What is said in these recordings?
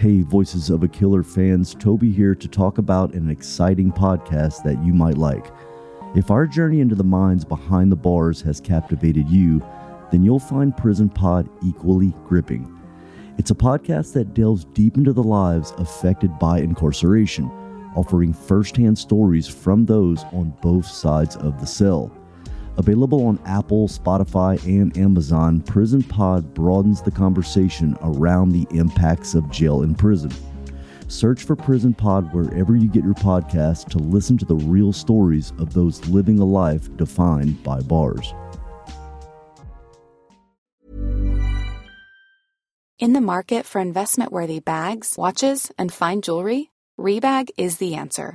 Hey, Voices of a Killer fans, Toby here to talk about an exciting podcast that you might like. If our journey into the minds behind the bars has captivated you, then you'll find Prison Pod equally gripping. It's a podcast that delves deep into the lives affected by incarceration, offering firsthand stories from those on both sides of the cell. Available on Apple, Spotify, and Amazon, Prison Pod broadens the conversation around the impacts of jail and prison. Search for Prison Pod wherever you get your podcast to listen to the real stories of those living a life defined by bars. In the market for investment worthy bags, watches, and fine jewelry, Rebag is the answer.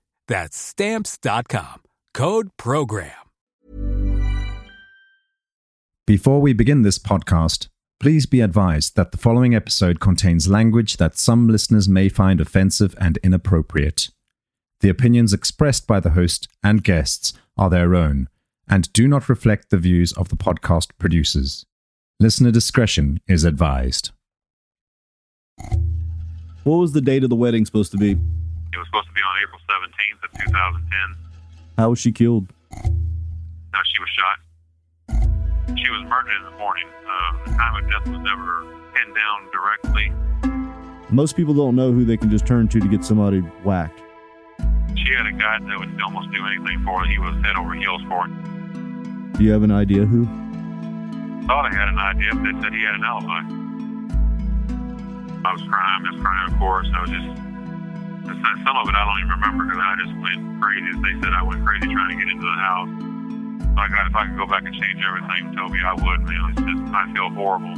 That's stamps.com. Code program. Before we begin this podcast, please be advised that the following episode contains language that some listeners may find offensive and inappropriate. The opinions expressed by the host and guests are their own and do not reflect the views of the podcast producers. Listener discretion is advised. What was the date of the wedding supposed to be? It was supposed to be on April 17th of 2010. How was she killed? No, she was shot. She was murdered in the morning. Uh, the time of death was never pinned down directly. Most people don't know who they can just turn to to get somebody whacked. She had a guy that would almost do anything for her. He was head over heels for it. Do you have an idea who? Thought I had an idea, but they said he had an alibi. I was crying, just crying, of course. I was just some of it I don't even remember because I just went crazy. They said I went crazy trying to get into the house. So I got if I could go back and change everything, Toby, I would. Man, it's just I feel horrible.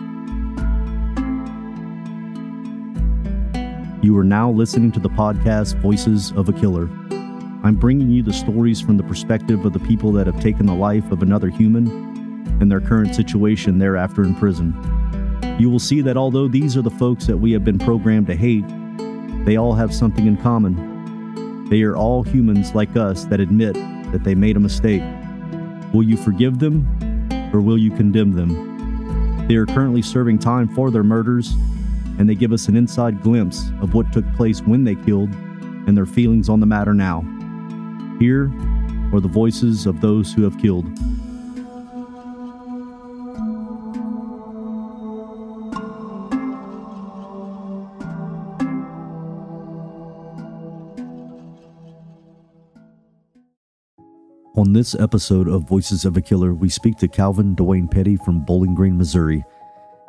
You are now listening to the podcast Voices of a Killer. I'm bringing you the stories from the perspective of the people that have taken the life of another human and their current situation thereafter in prison. You will see that although these are the folks that we have been programmed to hate, they all have something in common. They are all humans like us that admit that they made a mistake. Will you forgive them or will you condemn them? They are currently serving time for their murders, and they give us an inside glimpse of what took place when they killed and their feelings on the matter now. Here are the voices of those who have killed. On this episode of Voices of a Killer, we speak to Calvin Duane Pettey from Bowling Green, Missouri.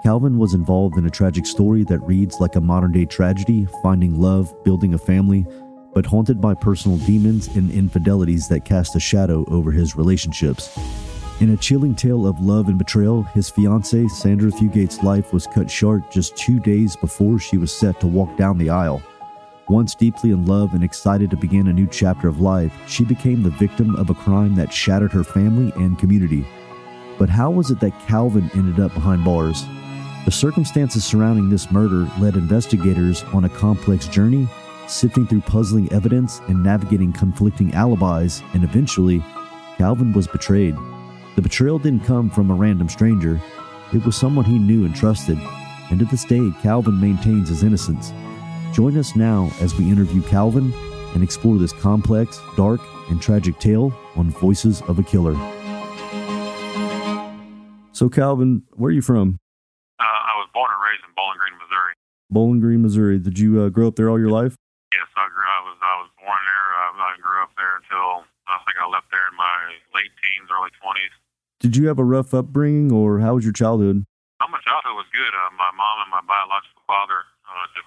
Calvin was involved in a tragic story that reads like a modern day tragedy, finding love, building a family, but haunted by personal demons and infidelities that cast a shadow over his relationships. In a chilling tale of love and betrayal, his fiancee, Sandra Fugate's life was cut short just two days before she was set to walk down the aisle. Once deeply in love and excited to begin a new chapter of life, she became the victim of a crime that shattered her family and community. But how was it that Calvin ended up behind bars? The circumstances surrounding this murder led investigators on a complex journey, sifting through puzzling evidence and navigating conflicting alibis, and eventually, Calvin was betrayed. The betrayal didn't come from a random stranger, it was someone he knew and trusted, and to this day, Calvin maintains his innocence. Join us now as we interview Calvin and explore this complex, dark, and tragic tale on Voices of a Killer. So, Calvin, where are you from? Uh, I was born and raised in Bowling Green, Missouri. Bowling Green, Missouri. Did you uh, grow up there all your life? Yes, I grew. I was I was born there. I, I grew up there until I think I left there in my late teens, early twenties. Did you have a rough upbringing, or how was your childhood? Uh, my childhood was good. Uh, my mom and my biological father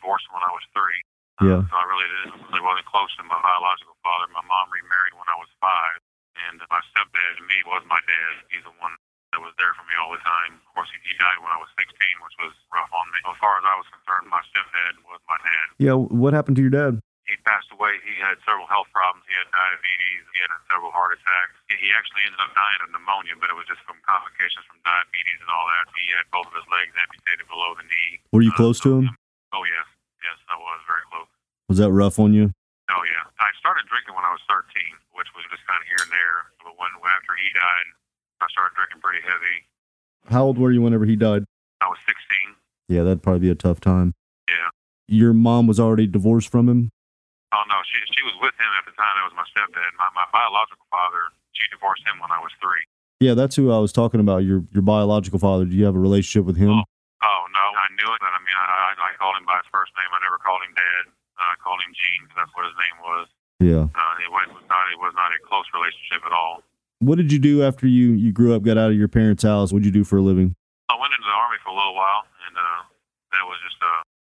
divorced when I was three. Yeah. Uh, so I really didn't, really wasn't close to my biological father. My mom remarried when I was five, and my stepdad to me was my dad. He's the one that was there for me all the time. Of course, he, died when I was 16, which was rough on me. As far as I was concerned, my stepdad was my dad. Yeah, what happened to your dad? He passed away. He had several health problems. He had diabetes. He had several heart attacks. He- actually ended up dying of pneumonia, but it was just from complications from diabetes and all that. He had both of his legs amputated below the knee. Were you Uh, close to him? Oh yes, yes, I was very close. Was that rough on you? Oh yeah, I started drinking when I was 13, which was just kind of here and there. But when after he died, I started drinking pretty heavy. How old were you whenever he died? I was 16. Yeah, that'd probably be a tough time. Yeah. Your mom was already divorced from him? Oh no, she she was with him at the time. That was my stepdad. My my biological father. She divorced him when I was three. Yeah, that's who I was talking about. Your your biological father. Do you have a relationship with him? Oh. Oh no, I knew it, but I mean, I, I I called him by his first name. I never called him Dad. Uh, I called him Gene that's what his name was. Yeah. Uh, it was not it was not a close relationship at all. What did you do after you you grew up, got out of your parents' house? What did you do for a living? I went into the army for a little while, and uh, that was just a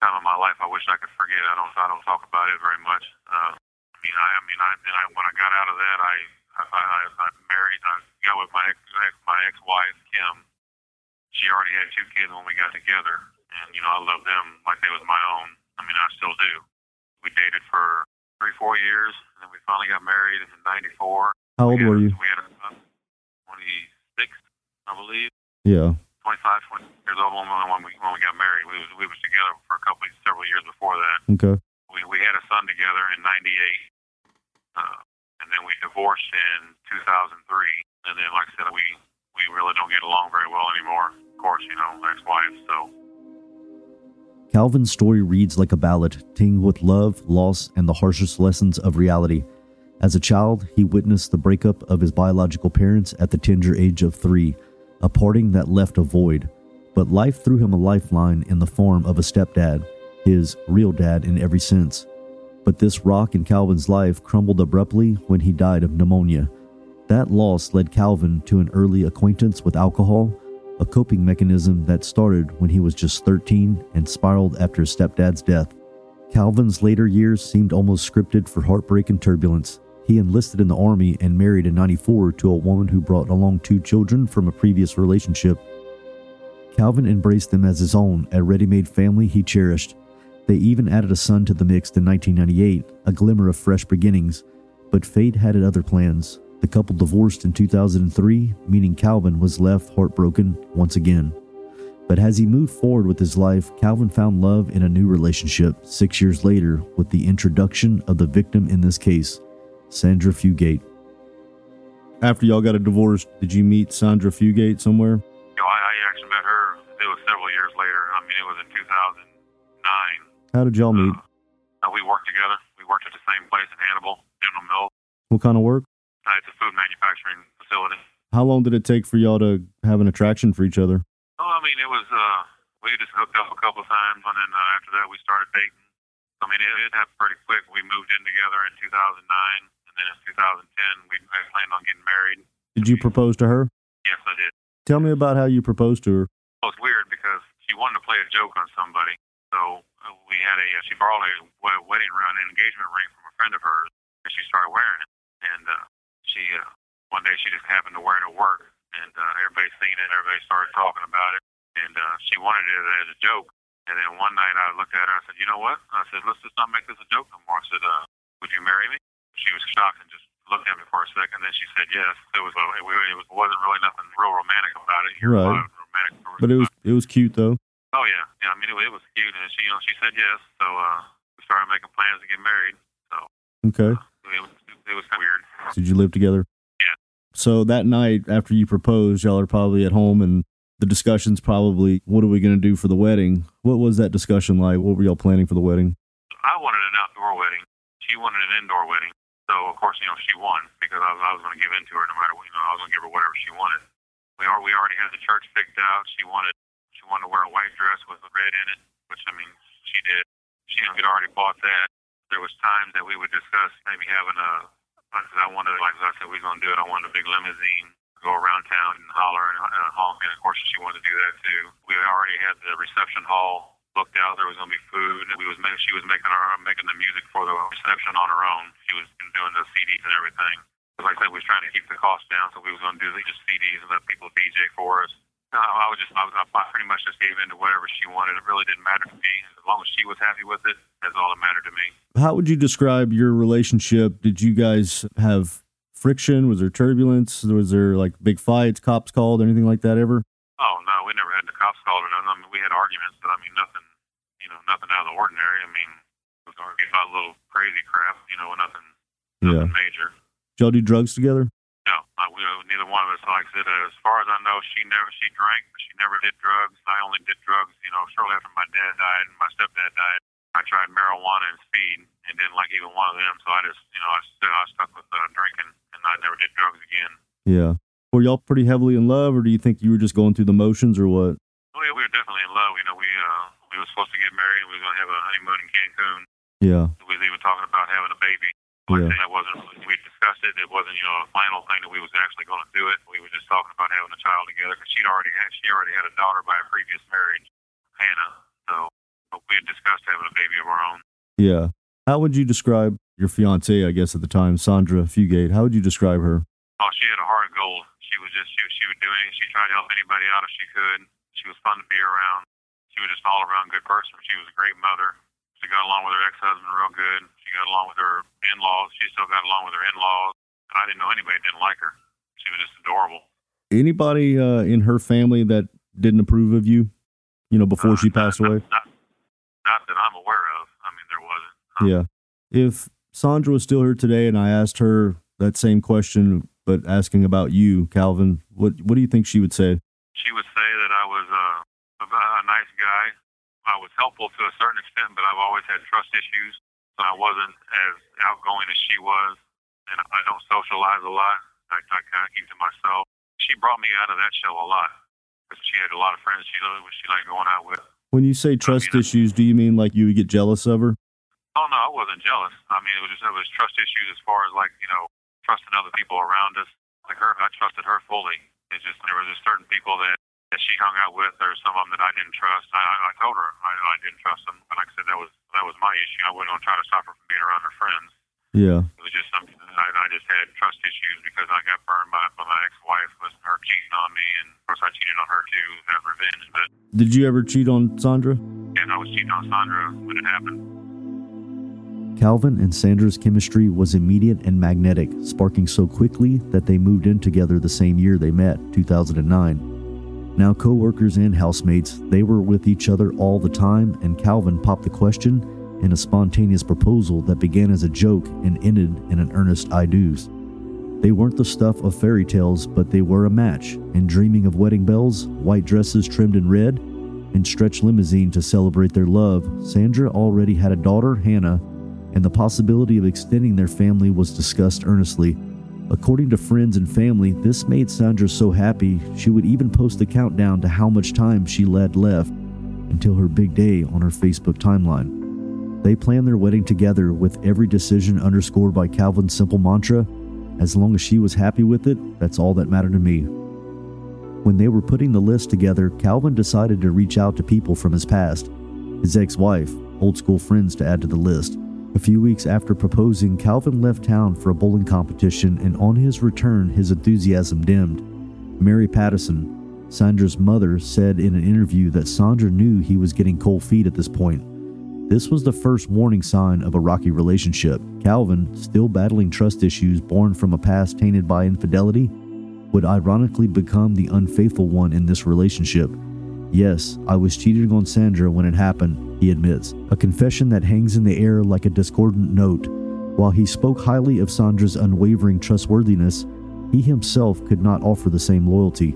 time of my life I wish I could forget. I don't I don't talk about it very much. Uh, I mean, I, I mean, I, then I when I got out of that, I I, I, I married. I got with my ex my ex wife Kim. She already had two kids when we got together, and you know I loved them like they was my own. I mean, I still do. We dated for three four years, and then we finally got married in '94. How old we had, were you? We had a son, 26, I believe. Yeah. 25, 20 years old when, when we when we got married. We was we was together for a couple several years before that. Okay. We we had a son together in '98, uh, and then we divorced in 2003. And then, like I said, we we really don't get along very well anymore. Of course, you know, ex-wife. So Calvin's story reads like a ballad, tinged with love, loss, and the harshest lessons of reality. As a child, he witnessed the breakup of his biological parents at the tender age of three, a parting that left a void. But life threw him a lifeline in the form of a stepdad, his real dad in every sense. But this rock in Calvin's life crumbled abruptly when he died of pneumonia. That loss led Calvin to an early acquaintance with alcohol, a coping mechanism that started when he was just 13 and spiraled after his stepdad's death. Calvin's later years seemed almost scripted for heartbreak and turbulence. He enlisted in the army and married in 94 to a woman who brought along two children from a previous relationship. Calvin embraced them as his own, a ready made family he cherished. They even added a son to the mix in 1998, a glimmer of fresh beginnings. But fate had other plans. The couple divorced in 2003, meaning Calvin was left heartbroken once again. But as he moved forward with his life, Calvin found love in a new relationship six years later with the introduction of the victim in this case, Sandra Fugate. After y'all got a divorce, did you meet Sandra Fugate somewhere? you know, I, I actually met her. It was several years later. I mean, it was in 2009. How did y'all meet? Uh, we worked together. We worked at the same place in Hannibal, General Mills. What kind of work? Uh, it's a food manufacturing facility. How long did it take for y'all to have an attraction for each other? Oh, I mean, it was, uh, we just hooked up a couple times, and then uh, after that, we started dating. I mean, it, it happened pretty quick. We moved in together in 2009, and then in 2010, we planned on getting married. Did you propose to her? Yes, I did. Tell me about how you proposed to her. Well, it's weird because she wanted to play a joke on somebody. So uh, we had a, uh, she borrowed a wedding ring, an engagement ring from a friend of hers, and she started wearing it. And uh, she uh, one day she just happened to wear it at work, and uh, everybody seen it. Everybody started talking about it, and uh, she wanted it as a joke. And then one night I looked at her. And I said, "You know what?" I said, "Let's just not make this a joke no more." I said, uh, "Would you marry me?" She was shocked and just looked at me for a second. Then she said, "Yes." It was. Uh, it, wasn't really nothing real romantic about it. You're Right. Romantic But it was it was cute though. Oh yeah, yeah. I mean, it, it was cute, and she, you know, she said yes. So uh, we started making plans to get married. So Okay. was, it was kind of weird. Did you live together? Yeah. So that night after you proposed, y'all are probably at home and the discussion's probably what are we going to do for the wedding? What was that discussion like? What were y'all planning for the wedding? I wanted an outdoor wedding. She wanted an indoor wedding. So of course, you know, she won because I was, I was going to give in to her no matter what. You know, I was going to give her whatever she wanted. We are we already had the church picked out. She wanted she wanted to wear a white dress with a red in it, which I mean she did. She had already bought that. There was times that we would discuss maybe having a. Because I wanted, like I said, we was going to do it. I wanted a big limousine, go around town and holler and, and honk. And of course, she wanted to do that too. We already had the reception hall booked out. There was going to be food. We was making, she was making our making the music for the reception on her own. She was doing the CDs and everything. Like I said, we was trying to keep the cost down, so we was going to do just CDs and let people DJ for us. No, I was just, I was, I pretty much just gave in to whatever she wanted. It really didn't matter to me. As long as she was happy with it, that's all that mattered to me. How would you describe your relationship? Did you guys have friction? Was there turbulence? Was there like big fights, cops called, anything like that ever? Oh no, we never had the cops called or nothing. I mean, we had arguments, but I mean, nothing, you know, nothing out of the ordinary. I mean, it was arguing about little crazy crap, you know, nothing, Yeah. major. Did y'all do drugs together? No, I, we, neither one of us. Like I said, uh, as far as I know, she never she drank, but she never did drugs. I only did drugs, you know, shortly after my dad died and my stepdad died. I tried marijuana and speed, and didn't like either one of them. So I just, you know, I, I stuck with uh, drinking, and I never did drugs again. Yeah. Were y'all pretty heavily in love, or do you think you were just going through the motions, or what? Oh yeah, we were definitely in love. You know, we uh, we were supposed to get married. We were going to have a honeymoon in Cancun. Yeah. We was even talking about having a baby. But Yeah. that wasn't. We discussed it. It wasn't, you know, a final thing that we was actually going to do it. We were just talking about having a child together because she'd already had. She already had a daughter by a previous marriage, Hannah. So but we had discussed having a baby of our own. Yeah. How would you describe your fiance, I guess at the time, Sandra Fugate? How would you describe her? Oh, she had a heart of gold. She was just. She, she would do anything. She tried to help anybody out if she could. She was fun to be around. She was just all around good person. She was a great mother. She got along with her ex-husband real good. She got along with her in-laws. She still got along with her in-laws. I didn't know anybody that didn't like her. She was just adorable. Anybody uh, in her family that didn't approve of you, you know, before Uh, she not- passed away? Not, not that I'm aware of. I mean, there wasn't. Um, Yeah. If Sandra was still here today and I asked her that same question, but asking about you, Calvin, what what do you think she would say? She would say that I was uh, a, a nice guy. I was helpful to a certain extent, but I've always had trust issues. So I wasn't as outgoing as she was, and I don't socialize a lot. I, I kind of keep to myself. She brought me out of that shell a lot because she had a lot of friends she she liked going out with. When you say trust yeah. issues, do you mean like you would get jealous of her? Oh no, I wasn't jealous. I mean, it was just it was trust issues as far as like you know trusting other people around us. Like her, I trusted her fully. It's just there was just certain people that that she hung out with, or some of them that I didn't trust. I, I, told her I, I didn't trust them, but like I said, that was that was my issue. I wasn't gonna try to stop her from being around her friends. Yeah. It was just something that I, I just had trust issues because I got burned by, by my ex-wife with her cheating on me, and of course I cheated on her too as revenge. But Did you ever cheat on Sandra? and I was cheating on Sandra when it happened. Calvin and Sandra's chemistry was immediate and magnetic, sparking so quickly that they moved in together the same year they met, 2009. Now co workers and housemates, they were with each other all the time, and Calvin popped the question in a spontaneous proposal that began as a joke and ended in an earnest I do's. They weren't the stuff of fairy tales, but they were a match, and dreaming of wedding bells, white dresses trimmed in red, and stretch limousine to celebrate their love, Sandra already had a daughter, Hannah, and the possibility of extending their family was discussed earnestly. According to friends and family, this made Sandra so happy she would even post a countdown to how much time she led left until her big day on her Facebook timeline. They planned their wedding together with every decision underscored by Calvin's simple mantra as long as she was happy with it, that's all that mattered to me. When they were putting the list together, Calvin decided to reach out to people from his past his ex wife, old school friends to add to the list. A few weeks after proposing, Calvin left town for a bowling competition, and on his return, his enthusiasm dimmed. Mary Pattison, Sandra's mother, said in an interview that Sandra knew he was getting cold feet at this point. This was the first warning sign of a rocky relationship. Calvin, still battling trust issues born from a past tainted by infidelity, would ironically become the unfaithful one in this relationship. Yes, I was cheating on Sandra when it happened, he admits, a confession that hangs in the air like a discordant note. While he spoke highly of Sandra's unwavering trustworthiness, he himself could not offer the same loyalty.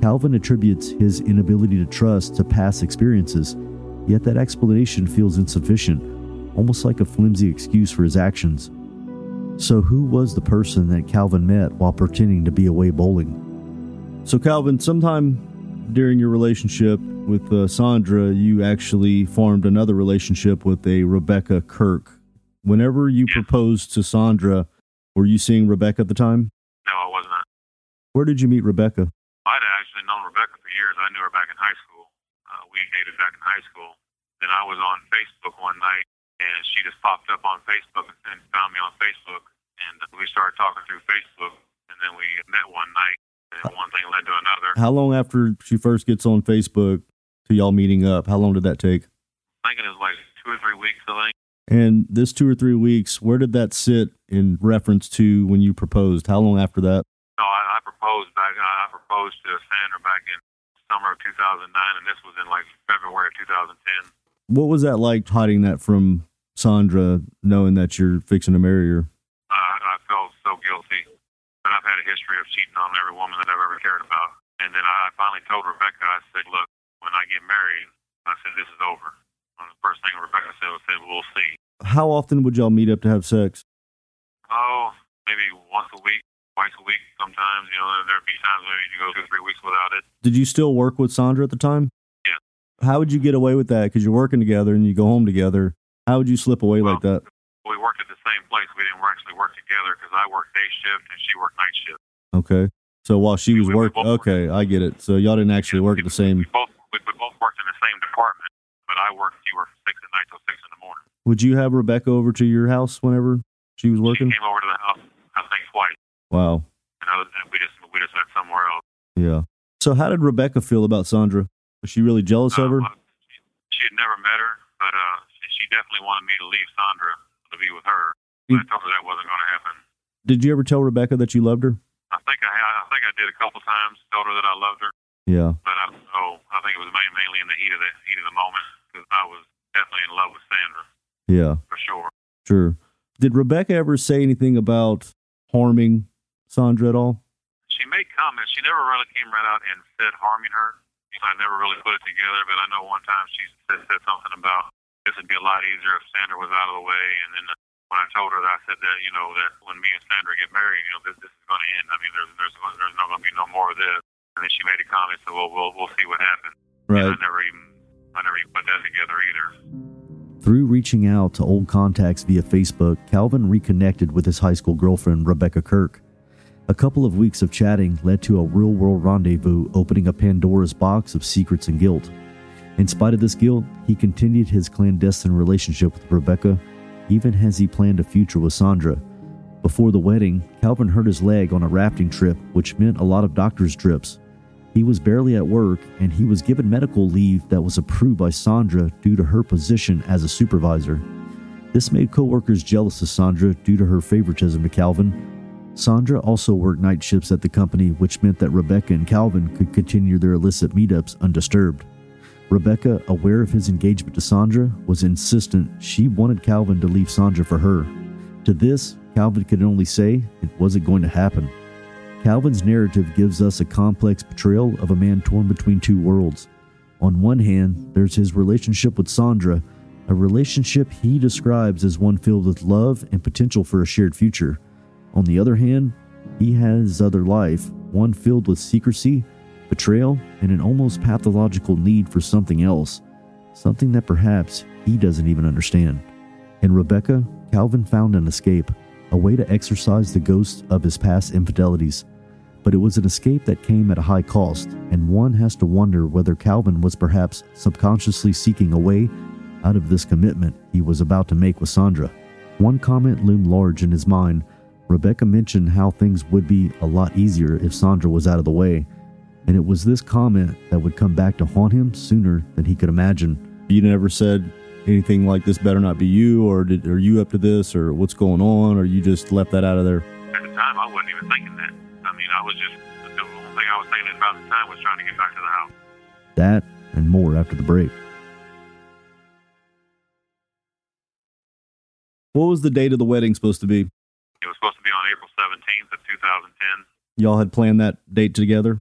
Calvin attributes his inability to trust to past experiences, yet that explanation feels insufficient, almost like a flimsy excuse for his actions. So, who was the person that Calvin met while pretending to be away bowling? So, Calvin, sometime during your relationship with uh, Sandra, you actually formed another relationship with a Rebecca Kirk. Whenever you proposed to Sandra, were you seeing Rebecca at the time? No, I was not. Where did you meet Rebecca? I'd actually known Rebecca for years. I knew her back in high school. Uh, we dated back in high school. Then I was on Facebook one night, and she just popped up on Facebook and found me on Facebook, and we started talking through Facebook, and then we met one night, and one thing led to another. How long after she first gets on Facebook to y'all meeting up? How long did that take? I think it was like two or three weeks, I think. And this two or three weeks, where did that sit in reference to when you proposed? How long after that? No, I, I proposed back. I proposed to Sandra back in summer of 2009, and this was in like February of 2010. What was that like hiding that from Sandra, knowing that you're fixing to marry her? Uh, I felt so guilty, but I've had a history of cheating on every woman that I've ever cared about. And then I finally told Rebecca, I said, "Look, when I get married, I said this is over." And the first thing Rebecca said was, "said We'll see." How often would y'all meet up to have sex? Oh, maybe once a week, twice a week. Sometimes, you know, there'd be times where you go two, three weeks without it. Did you still work with Sandra at the time? Yeah. How would you get away with that? Because you're working together and you go home together. How would you slip away like that? We worked at the same place. We didn't actually work together because I worked day shift and she worked night shift. Okay. So while she was We- we working, okay, I get it. So y'all didn't actually work at the We same. both we, we both worked in the same department, but I worked. She worked six at night till six in the morning. Would you have Rebecca over to your house whenever she was working? She came over to the house, I think twice, Wow. and other than we just we just met somewhere else. Yeah. So how did Rebecca feel about Sandra? Was she really jealous of her? Uh, she, she had never met her, but uh, she, she definitely wanted me to leave Sandra to be with her. But I told her that wasn't going to happen. Did you ever tell Rebecca that you loved her? I think I I think I did a couple times. Told her that I loved her, Yeah. but I don't know. I think it was mainly in the heat of the heat of the moment because I was definitely in love with Sandra Yeah. for sure. Sure. Did Rebecca ever say anything about harming Sandra at all? She made comments. She never really came right out and said harming her. I never really put it together, but I know one time she said, said something about this would be a lot easier if Sandra was out of the way. And then when I told her that, I said that you know that when me and Sandra get married, you know this this is going to end. I mean, there's there's there's not going to be no more of this. And then she made a comment, so well we'll we'll see what happens. Right. And I never even I never even put that together either. Through reaching out to old contacts via Facebook, Calvin reconnected with his high school girlfriend, Rebecca Kirk. A couple of weeks of chatting led to a real world rendezvous, opening a Pandora's box of secrets and guilt. In spite of this guilt, he continued his clandestine relationship with Rebecca, even as he planned a future with Sandra. Before the wedding, Calvin hurt his leg on a rafting trip, which meant a lot of doctor's trips. He was barely at work, and he was given medical leave that was approved by Sandra due to her position as a supervisor. This made coworkers jealous of Sandra due to her favoritism to Calvin. Sandra also worked night shifts at the company, which meant that Rebecca and Calvin could continue their illicit meetups undisturbed. Rebecca, aware of his engagement to Sandra, was insistent she wanted Calvin to leave Sandra for her. To this, Calvin could only say it wasn't going to happen. Calvin's narrative gives us a complex portrayal of a man torn between two worlds. On one hand, there's his relationship with Sandra, a relationship he describes as one filled with love and potential for a shared future. On the other hand, he has his other life, one filled with secrecy, betrayal, and an almost pathological need for something else, something that perhaps he doesn't even understand. In Rebecca, Calvin found an escape, a way to exorcise the ghosts of his past infidelities. But it was an escape that came at a high cost, and one has to wonder whether Calvin was perhaps subconsciously seeking a way out of this commitment he was about to make with Sandra. One comment loomed large in his mind. Rebecca mentioned how things would be a lot easier if Sandra was out of the way, and it was this comment that would come back to haunt him sooner than he could imagine. You never said anything like this better not be you, or did, are you up to this, or what's going on, or you just left that out of there? At the time, I wasn't even thinking that. I mean, I was just, the only thing I was thinking about at the time was trying to get back to the house. That and more after the break. What was the date of the wedding supposed to be? It was supposed to be on April 17th of 2010. Y'all had planned that date together?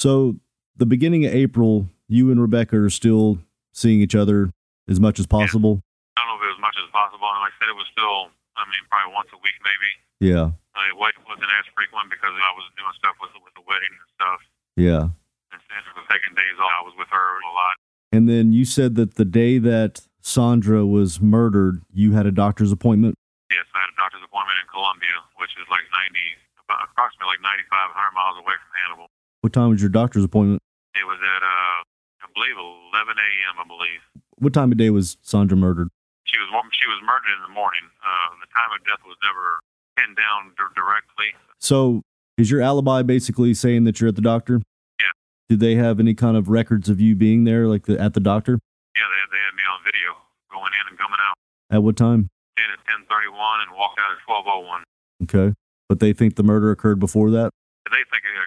Yeah. So, the beginning of April, you and Rebecca are still seeing each other as much as possible? I don't know if it was as much as possible. And like I said, it was still, I mean, probably once a week maybe. Yeah. Uh, it wasn't as frequent because I was doing stuff with, with the wedding and stuff. Yeah. Instead of taking days off, I was with her a lot. And then you said that the day that Sandra was murdered, you had a doctor's appointment? Yes, I had a doctor's appointment in Columbia, which is like 90, about approximately like 9,500 miles away from Hannibal. What time was your doctor's appointment? It was at, uh, I believe, 11 a.m., I believe. What time of day was Sandra murdered? She was she was murdered in the morning. Uh, the time of death was never pinned down d- directly. So, is your alibi basically saying that you're at the doctor? Yeah. Did they have any kind of records of you being there, like the, at the doctor? Yeah, they, they had me on video going in and coming out. At what time? In at 10:31 and walked out at 12:01. Okay. But they think the murder occurred before that? They think it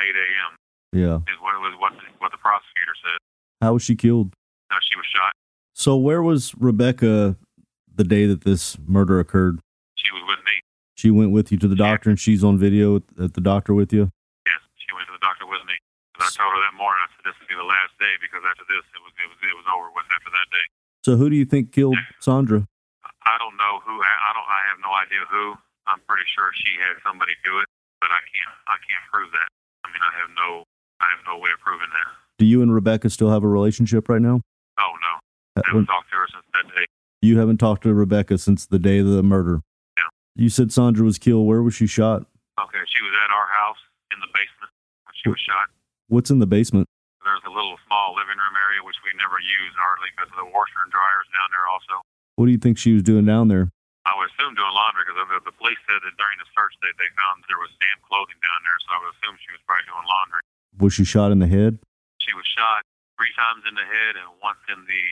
around 8 a.m. Yeah. Is what was what the, what the prosecutor said. How was she killed? Uh, she was shot. So, where was Rebecca the day that this murder occurred? She was with me. She went with you to the doctor and she's on video at- the doctor with you? Yes, she went to the doctor with me. And I told her that morning. I said this would be the last day because after this, it was it was it was over with after that day. So, who do you think killed Sandra? I don't know who. I I don't. I have no idea who. I'm pretty sure she had somebody do it, but I can't. I can't prove that. I mean, I have no. I have no way of proving that. Do you and Rebecca still have a relationship right now? Oh no, Uh, I haven't talked to her since that day. You haven't talked to Rebecca since the day of the murder. Yeah. You said Sandra was killed. Where was she shot? Okay, she was at our house in the basement. when She was shot. What's in the basement? There's a little small living room area which we never use hardly because of the washer and dryer's down there also. What do you think she was doing down there? Assume doing laundry because the, the police said that during the search they, they found there was damp clothing down there, so I would assume she was probably doing laundry. Was she shot in the head? She was shot three times in the head and once in the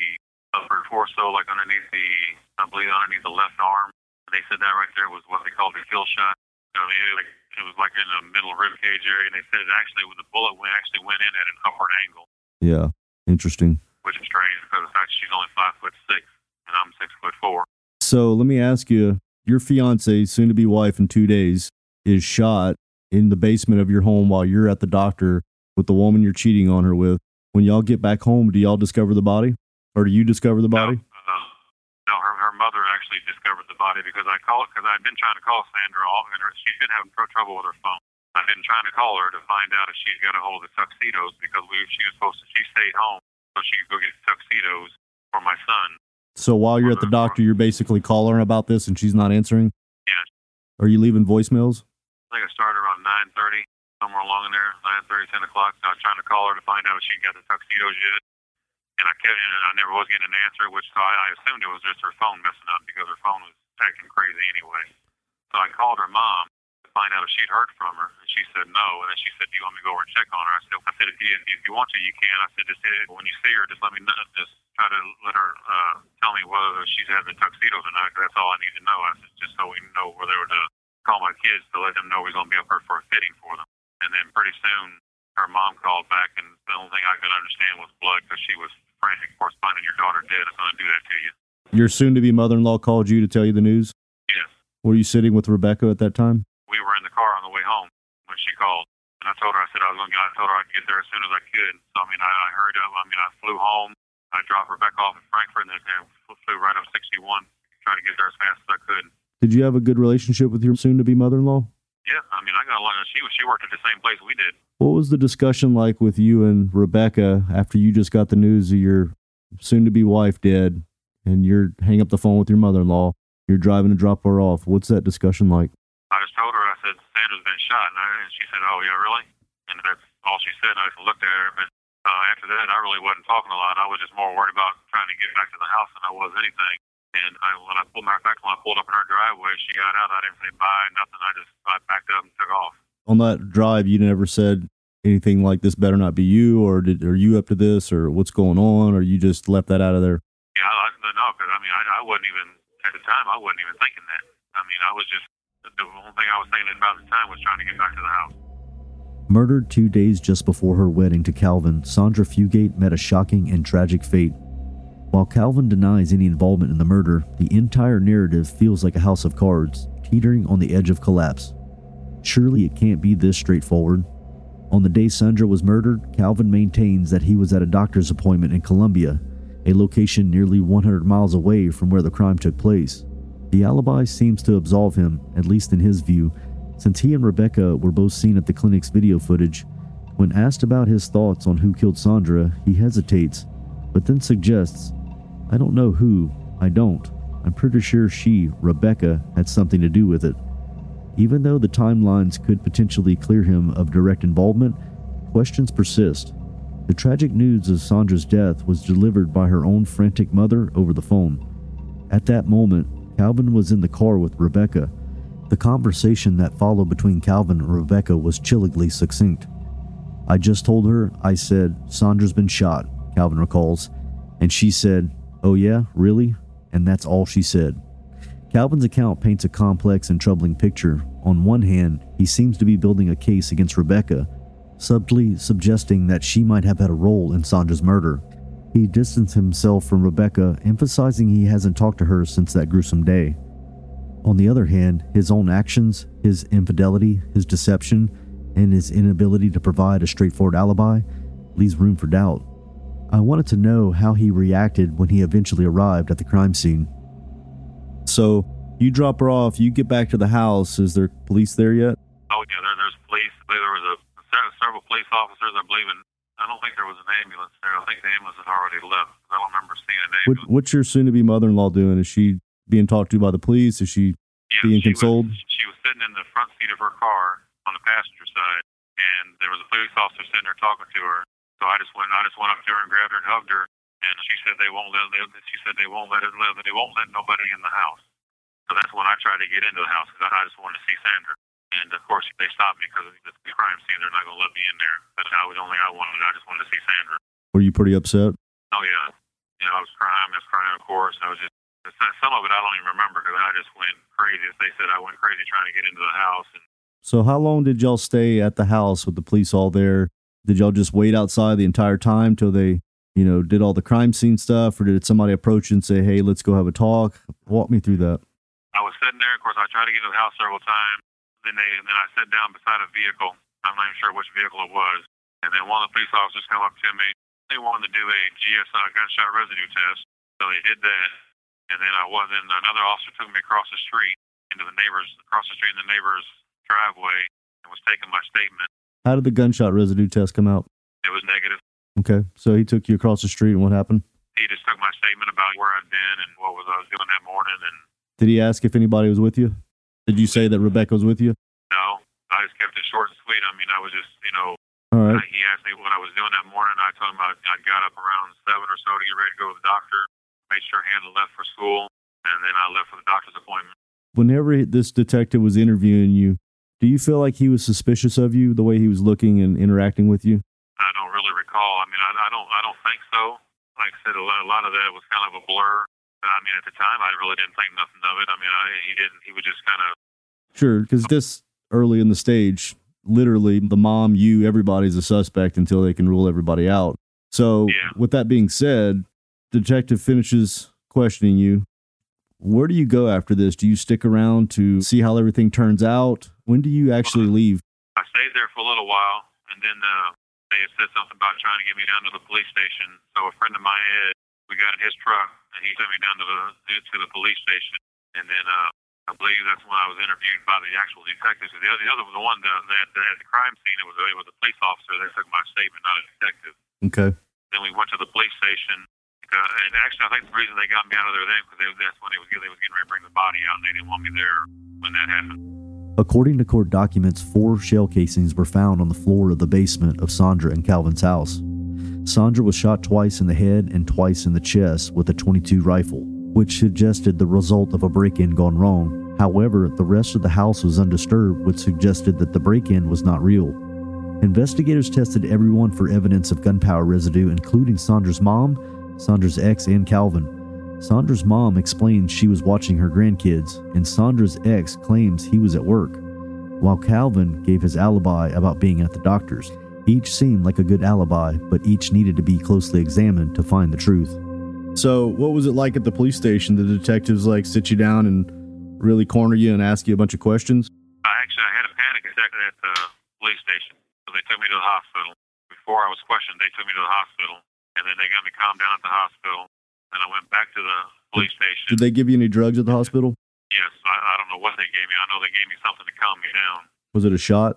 upper torso, like underneath the, I believe underneath the left arm. And they said that right there was what they called a kill shot. I mean, it, like, it was like in the middle rib cage area, and they said it actually, when the bullet went, actually went in at an upward angle, Yeah. Interesting. which is strange because of the fact she's only five foot six and I'm six foot four. So let me ask you your fiance, soon to be wife in two days, is shot in the basement of your home while you're at the doctor with the woman you're cheating on her with. When y'all get back home, do y'all discover the body? Or do you discover the body? No, uh, no her, her mother actually discovered the body because I called because I'd been trying to call Sandra all, and her, she's been having trouble with her phone. I've been trying to call her to find out if she's got a hold of the tuxedos because we she was supposed to she stayed home so she could go get tuxedos for my son. So while you're at the uh-huh. doctor, you're basically calling her about this and she's not answering? Yeah, Are you leaving voicemails? I think I started around nine thirty, somewhere along in there, nine thirty, ten o'clock. I was trying to call her to find out if she got the tuxedos yet. And I kept, and I never was getting an answer, which so I, I assumed it was just her phone messing up because her phone was acting crazy anyway. So I called her mom find out if she'd heard from her, and she said no. And then she said, "Do you want me to go over and check on her?" I said, "I said if you if you want to, you can." I said, "Just when you see her, just let me know. Just try to let her uh, tell me whether she's having tuxedos or not. 'cause that's all I need to know." I said, "Just so we know whether to call my kids to let them know we're going to be up here for a fitting for them." And then pretty soon, her mom called back, and the only thing I could understand was blood because she was frantic, of course, finding your daughter dead. It's going to do that to you. Your soon to be mother in law called you to tell you the news? Yes. Were you sitting with Rebecca at that time? We were in the car on the way home when she called. And I told her, I said I was going to, I told her I'd get there as soon as I could. So, I mean, I, I hurried up. I mean, I flew home. I dropped Rebecca off in Frankford and then flew right up 61, trying to get there as fast as I could. Did you have a good relationship with your soon to be mother in law? Yeah, I mean, I got a lot. She was, she worked at the same place we did. What was the discussion like with you and Rebecca after you just got the news of your soon to be wife dead and you're hang up the phone with your mother in law? You're driving to drop her off. What's that discussion like? I just told her, I said, Sandra's been shot. And, I, and she said, oh, yeah, really? And that's all she said. And I just looked at her. But uh, after that, I really wasn't talking a lot. I was just more worried about trying to get back to the house than I was anything. And I, when I pulled, matter of fact, when I pulled up in her driveway, she got out. I didn't say bye, nothing. I just I backed up and took off. On that drive, you never said anything like this better not be you, or did, are you up to this, or what's going on, or you just left that out of there? Yeah, I, no, because I mean, I, I wasn't even at the time. I wasn't even thinking that. I mean, I was just the only thing I was thinking about at the time was trying to get back to the house. Murdered two days just before her wedding to Calvin, Sandra Fugate met a shocking and tragic fate. While Calvin denies any involvement in the murder, the entire narrative feels like a house of cards, teetering on the edge of collapse. Surely it can't be this straightforward. On the day Sandra was murdered, Calvin maintains that he was at a doctor's appointment in Columbia, a location nearly 100 miles away from where the crime took place. The alibi seems to absolve him, at least in his view, since he and Rebecca were both seen at the clinic's video footage. When asked about his thoughts on who killed Sandra, he hesitates, but then suggests, I don't know who, I don't. I'm pretty sure she, Rebecca, had something to do with it. Even though the timelines could potentially clear him of direct involvement, questions persist. The tragic news of Sandra's death was delivered by her own frantic mother over the phone. At that moment, Calvin was in the car with Rebecca. The conversation that followed between Calvin and Rebecca was chillingly succinct. I just told her, I said, Sandra's been shot, Calvin recalls, and she said, Oh, yeah, really? And that's all she said. Calvin's account paints a complex and troubling picture. On one hand, he seems to be building a case against Rebecca, subtly suggesting that she might have had a role in Sandra's murder. He distanced himself from Rebecca, emphasizing he hasn't talked to her since that gruesome day. On the other hand, his own actions, his infidelity, his deception, and his inability to provide a straightforward alibi leaves room for doubt. I wanted to know how he reacted when he eventually arrived at the crime scene. So, you drop her off, you get back to the house. Is there police there yet? Oh yeah, there, there's police. I believe there was a several police officers. I believe, and I don't think there was an ambulance there. I think the ambulance had already left. I don't remember seeing an ambulance. What, what's your soon-to-be mother-in-law doing? Is she being talked to by the police? Is she yeah, being she consoled? Was, she was sitting in the front seat of her car on the passenger side, and there was a police officer sitting there talking to her. So I just went, I just went up to her and grabbed her and hugged her, and she said they won't let, she said they won't let us live, and they won't let nobody in the house. So that's when I tried to get into the house because I just wanted to see Sandra. And of course, they stopped me because it's a crime scene. They're not going to let me in there. But I was only I wanted. I just wanted to see Sandra. Were you pretty upset? Oh yeah. You know, I was crying. I was crying, of course. I was just some of it I don't even remember because I just went crazy. They said I went crazy trying to get into the house. And so, how long did y'all stay at the house with the police all there? Did y'all just wait outside the entire time till they, you know, did all the crime scene stuff, or did somebody approach you and say, "Hey, let's go have a talk"? Walk me through that. I was sitting there. Of course, I tried to get into the house several times. Then they, then I sat down beside a vehicle. I'm not even sure which vehicle it was. And then one of the police officers come up to me. They wanted to do a GSI gunshot residue test, so they did that. And then I was in another officer took me across the street into the neighbors across the street in the neighbor's driveway and was taking my statement. How did the gunshot residue test come out? It was negative. Okay, so he took you across the street, and what happened? He just took my statement about where I'd been and what was I was doing that morning. And did he ask if anybody was with you? Did you say that Rebecca was with you? No, I just kept it short and sweet. I mean, I was just, you know, all right. he asked me what I was doing that morning. I told him I, I got up around seven or so to get ready to go to the doctor. Made sure Hannah left for school, and then I left for the doctor's appointment. Whenever this detective was interviewing you, do you feel like he was suspicious of you, the way he was looking and interacting with you? I don't really recall. I mean, I, I don't, I don't think so. Like I said, a lot, a lot of that was kind of a blur. I mean, at the time, I really didn't think nothing of it. I mean, I, he didn't. He was just kind of sure because this early in the stage, literally the mom, you, everybody's a suspect until they can rule everybody out. So, yeah. with that being said, detective finishes questioning you. Where do you go after this? Do you stick around to see how everything turns out? When do you actually leave? I stayed there for a little while, and then uh, they said something about trying to get me down to the police station. So a friend of mine, Ed, we got in his truck, and he took me down to the to the police station. And then uh, I believe that's when I was interviewed by the actual detectives. The other, the other the one that, that, that at the crime scene, it was it was a police officer that took my statement, not a detective. Okay. Then we went to the police station, uh, and actually, I think the reason they got me out of there then because that's when they was, they was getting ready to bring the body out, and they didn't want me there when that happened. According to court documents, four shell casings were found on the floor of the basement of Sandra and Calvin's house. Sandra was shot twice in the head and twice in the chest with a 22 rifle, which suggested the result of a break in gone wrong. However, the rest of the house was undisturbed, which suggested that the break in was not real. Investigators tested everyone for evidence of gunpowder residue, including Sandra's mom, Sandra's ex, and Calvin. Sandra's mom explained she was watching her grandkids, and Sandra's ex claims he was at work, while Calvin gave his alibi about being at the doctor's. Each seemed like a good alibi, but each needed to be closely examined to find the truth. So, what was it like at the police station? The detectives like sit you down and really corner you and ask you a bunch of questions? I actually I had a panic attack at the police station. So they took me to the hospital. Before I was questioned, they took me to the hospital, and then they got me calmed down at the hospital. And I went back to the police station. Did they give you any drugs at the hospital? Yes, I, I don't know what they gave me. I know they gave me something to calm me down. Was it a shot?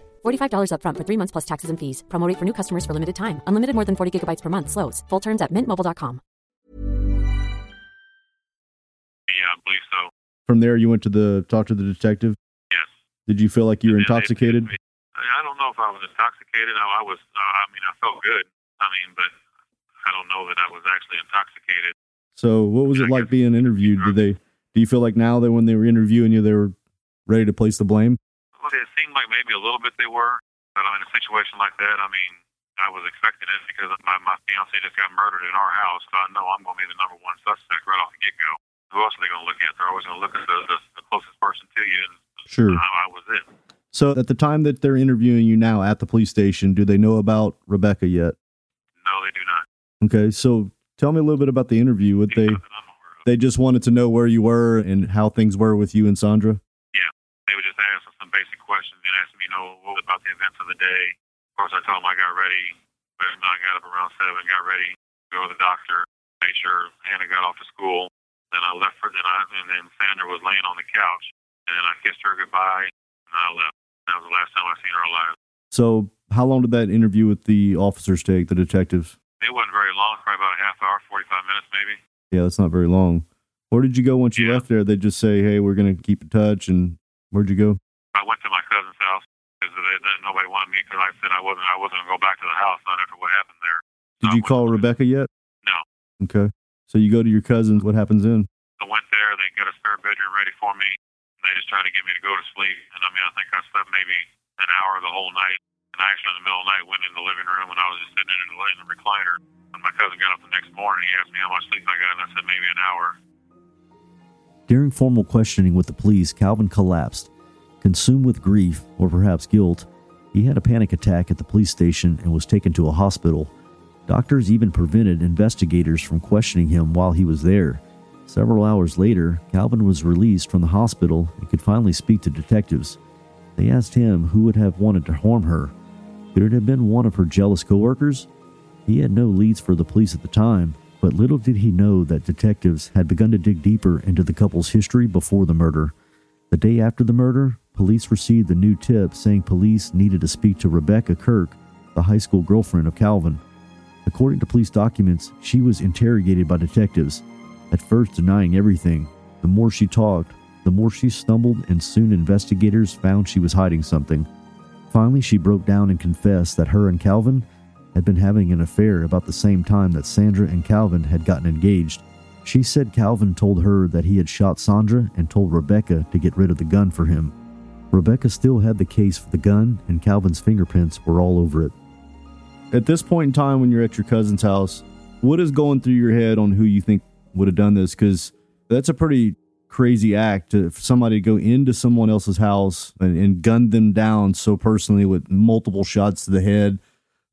$45 upfront for three months plus taxes and fees. Promote for new customers for limited time. Unlimited more than 40 gigabytes per month. Slows. Full terms at mintmobile.com. Yeah, I believe so. From there, you went to the talk to the detective. Yes. Did you feel like you were And then they- intoxicated? I don't know if I was intoxicated. I, I was. Uh, I mean, I felt good. I mean, but I don't know that I was actually intoxicated. So, what was it like being interviewed? Did they? Do you feel like now that when they were interviewing you, they were ready to place the blame? It seemed like maybe a little bit they were, but I'm in a situation like that, I mean, I was expecting it because my my fiance just got murdered in our house, so I know I'm going to be the number one suspect right off the get go. Who else are they going to look at? They're always going to look at the, the, the closest person to you, and Sure. I, I was it. So, at the time that they're interviewing you now at the police station, do they know about Rebecca yet? No, they do not. Okay, so tell me a little bit about the interview. What they they just wanted to know where you were and how things were with you and Sandra. Yeah, they would just ask us some basic questions and ask me, you know, what about the events of the day. Of course, I told them I got ready. But I got up around seven, got ready, go to the doctor, made sure Hannah got off to school. Then I left for then I and then Sandra was laying on the couch, and then I kissed her goodbye, and I left. That was the last time I seen her alive. So, how long did that interview with the officers take, the detectives? It wasn't very long, probably about a half hour, forty five minutes maybe. Yeah, that's not very long. Where did you go once you left there? They just say, "Hey, we're going to keep in touch." And where'd you go? I went to my because they, they, nobody wanted me because I said I wasn't I wasn't gonna go back to the house not after what happened there. Did you call Rebecca yet? No. Okay. So you go to your cousin's. What happens then? I went there. They got a spare bedroom ready for me. They just tried to get me to go to sleep. And I mean, I think I slept maybe an hour the whole night. And I actually, in the middle of the night, went in the living room and I was just sitting in the, in the recliner. When my cousin got up the next morning, he asked me how much sleep I got, and I said maybe an hour. During formal questioning with the police, Calvin collapsed. Consumed with grief, or perhaps guilt, he had a panic attack at the police station and was taken to a hospital. Doctors even prevented investigators from questioning him while he was there. Several hours later, Calvin was released from the hospital and could finally speak to detectives. They asked him who would have wanted to harm her. Could it have been one of her jealous coworkers? He had no leads for the police at the time, but little did he know that detectives had begun to dig deeper into the couple's history before the murder. The day after the murder, police received a new tip saying police needed to speak to Rebecca Kirk, the high school girlfriend of Calvin. According to police documents, she was interrogated by detectives, at first denying everything. The more she talked, the more she stumbled, and soon investigators found she was hiding something. Finally, she broke down and confessed that her and Calvin had been having an affair about the same time that Sandra and Calvin had gotten engaged. She said Calvin told her that he had shot Sandra and told Rebecca to get rid of the gun for him. Rebecca still had the case for the gun, and Calvin's fingerprints were all over it. At this point in time, when you're at your cousin's house, what is going through your head on who you think would have done this? Because that's a pretty crazy act to, for somebody to go into someone else's house and, and gun them down so personally with multiple shots to the head,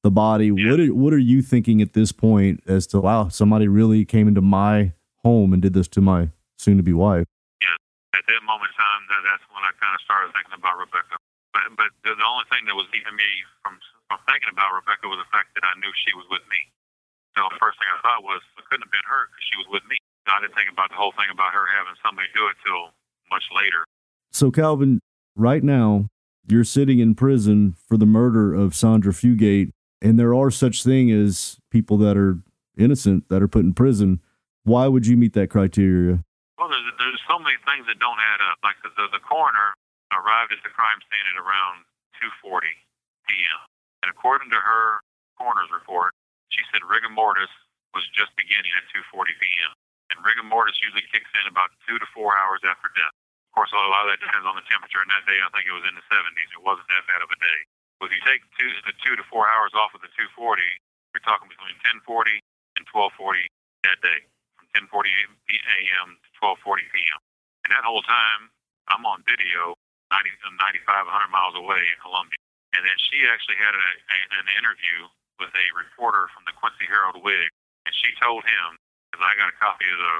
the body. Yeah. What are, what are you thinking at this point as to wow, somebody really came into my home and did this to my soon-to-be wife? Yeah, at that moment in time, that, that's when I kind of started thinking about Rebecca. But, but the, the only thing that was keeping me from, from thinking about Rebecca was the fact that I knew she was with me. So the first thing I thought was it couldn't have been her because she was with me. I didn't think about the whole thing about her having somebody do it till much later. So, Calvin, right now, you're sitting in prison for the murder of Sandra Fugate, and there are such thing as people that are innocent that are put in prison. Why would you meet that criteria? Well, there's, there's so many things that don't add the, the, coroner arrived at the crime scene at around 2:40 p.m. And according to her coroner's report, she said rigor mortis was just beginning at 2:40 p.m. And rigor mortis usually kicks in about two to four hours after death. Of course, a lot of that depends on the temperature. And that day, I think it was in the 70s. It wasn't that bad of a day. But if you take two, the two to four hours off of the 2:40, you're talking between 10:40 and 12:40 that day, from 10:40 a.m. to 12:40 p.m. And that whole time, I'm on video, 90, uh, 95, 100 miles away in Columbia. And then she actually had a, a, an interview with a reporter from the Quincy Herald Whig, and she told him, because I got a copy of the,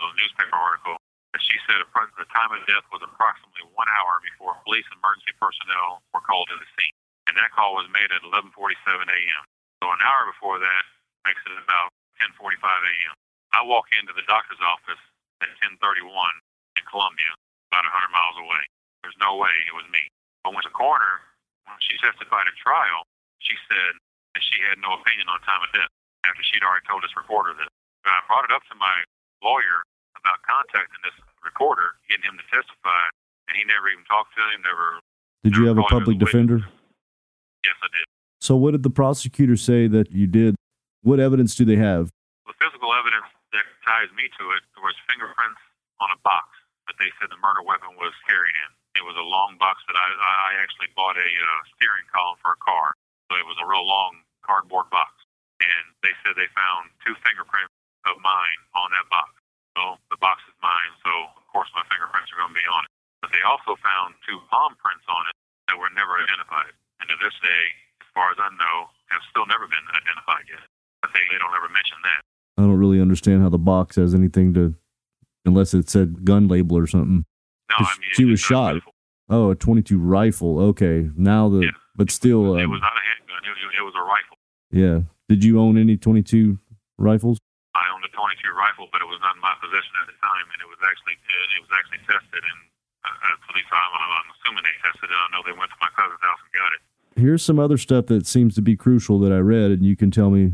the newspaper article, that she said the time of death was approximately one hour before police and emergency personnel were called to the scene. And that call was made at 11:47 a.m. So an hour before that makes it about 10:45 a.m. I walk into the doctor's office at 10:31 in Columbia, about 100 miles away. There's no way it was me. But when the coroner, when she testified at trial, she said that she had no opinion on time of death after she'd already told this reporter this. And I brought it up to my lawyer about contacting this reporter, getting him to testify, and he never even talked to him. Never. Did you have a public witness. defender? Yes, I did. So, what did the prosecutor say that you did? What evidence do they have? The physical evidence that ties me to it was fingerprints on a box they said the murder weapon was carried in. It was a long box that I, I actually bought a uh, steering column for a car. So it was a real long cardboard box. And they said they found two fingerprints of mine on that box. So the box is mine, so of course my fingerprints are going to be on it. But they also found two palm prints on it that were never identified. And to this day, as far as I know, have still never been identified yet. But they, they don't ever mention that. I don't really understand how the box has anything to, unless it said gun label or something. No, I mean, she was shot. rifle. Oh, a 22 rifle. Okay, now the, Yeah. but still, It um, was not a handgun. It, was- it was a rifle. yeah. Did you own any 22 rifles? I owned a 22 rifle, but it was not in my possession at the time, and it was actually it was actually tested, and uh, at least I'm, I'm assuming they tested it. I know they went to my cousin's house and got it. Here's some other stuff that seems to be crucial that I read, and you can tell me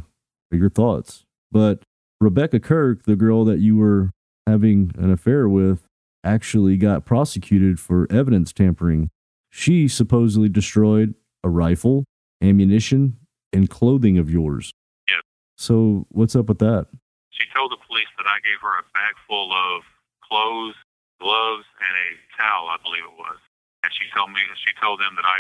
your thoughts. But Rebecca Kirk, the girl that you were having an affair with, actually got prosecuted for evidence tampering. She supposedly destroyed a rifle, ammunition, and clothing of yours. Yes. So, what's up with that? She told the police that I gave her a bag full of clothes, gloves, and a towel, I believe it was. And she told me she told them that I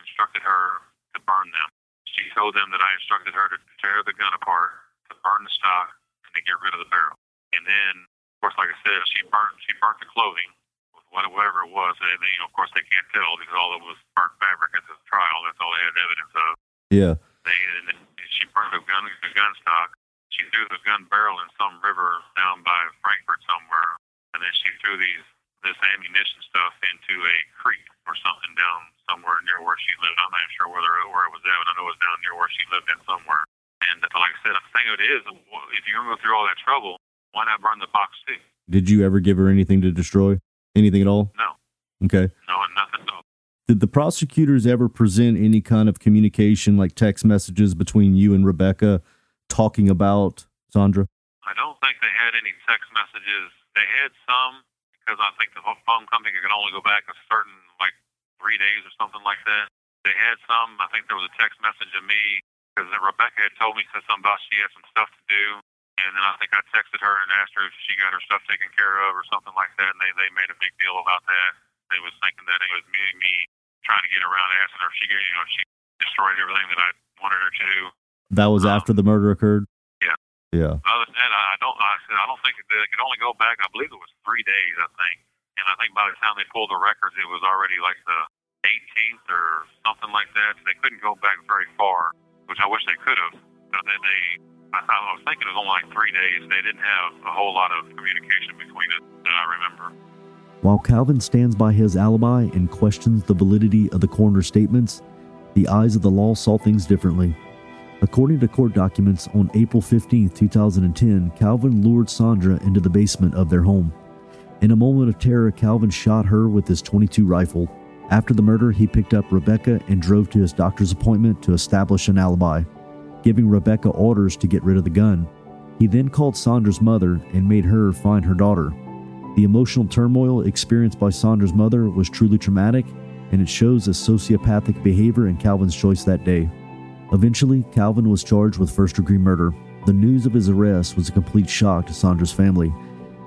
instructed her to burn them. She told them that I instructed her to tear the gun apart, to burn the stock, and to get rid of the barrel. And then, course, like I said, she burnt she burnt the clothing with whatever it was. And, you know, of course, they can't tell because all it was burnt fabric at the trial. That's all they had evidence of. Yeah. They and then she burned the gun the gun stock. She threw the gun barrel in some river down by Frankford somewhere, and then she threw these this ammunition stuff into a creek or something down somewhere near where she lived. I'm not sure whether where it was at, but I know it was down near where she lived at somewhere. And like I said, the thing of it is, if you're gonna go through all that trouble, why not burn the box too? Did you ever give her anything to destroy? Anything at all? No, Okay. no, nothing. No. Did the prosecutors ever present any kind of communication, like text messages between you and Rebecca talking about Sandra? I don't think they had any text messages. They had some because I think the phone company can only go back a certain like three days or something like that. They had some. I think there was a text message to me because Rebecca had told me said something about she had some stuff to do, and then I think I texted her and asked her if she got her stuff taken care of or something like that, and they they made a big deal about that. They was thinking that it was me me trying to get around asking her if she you know if she destroyed everything that I wanted her to. That was Um, after the murder occurred. Yeah. Yeah. Other than that, I don't. I said I don't think it, it could only go back. I believe it was three days. I think, and I think by the time they pulled the records, it was already like the 18th or something like that. They couldn't go back very far, which I wish they could have. But then they, I, thought, I was thinking it was only like three days. They didn't have a whole lot of communication between us that I remember. While Calvin stands by his alibi and questions the validity of the coroner's statements, the eyes of the law saw things differently. According to court documents, on April 15, 2010, Calvin lured Sandra into the basement of their home. In a moment of terror, Calvin shot her with his 22 rifle. After the murder, he picked up Rebecca and drove to his doctor's appointment to establish an alibi, giving Rebecca orders to get rid of the gun. He then called Sandra's mother and made her find her daughter. The emotional turmoil experienced by Sandra's mother was truly traumatic, and it shows a sociopathic behavior in Calvin's choice that day. Eventually, Calvin was charged with first degree murder. The news of his arrest was a complete shock to Sandra's family.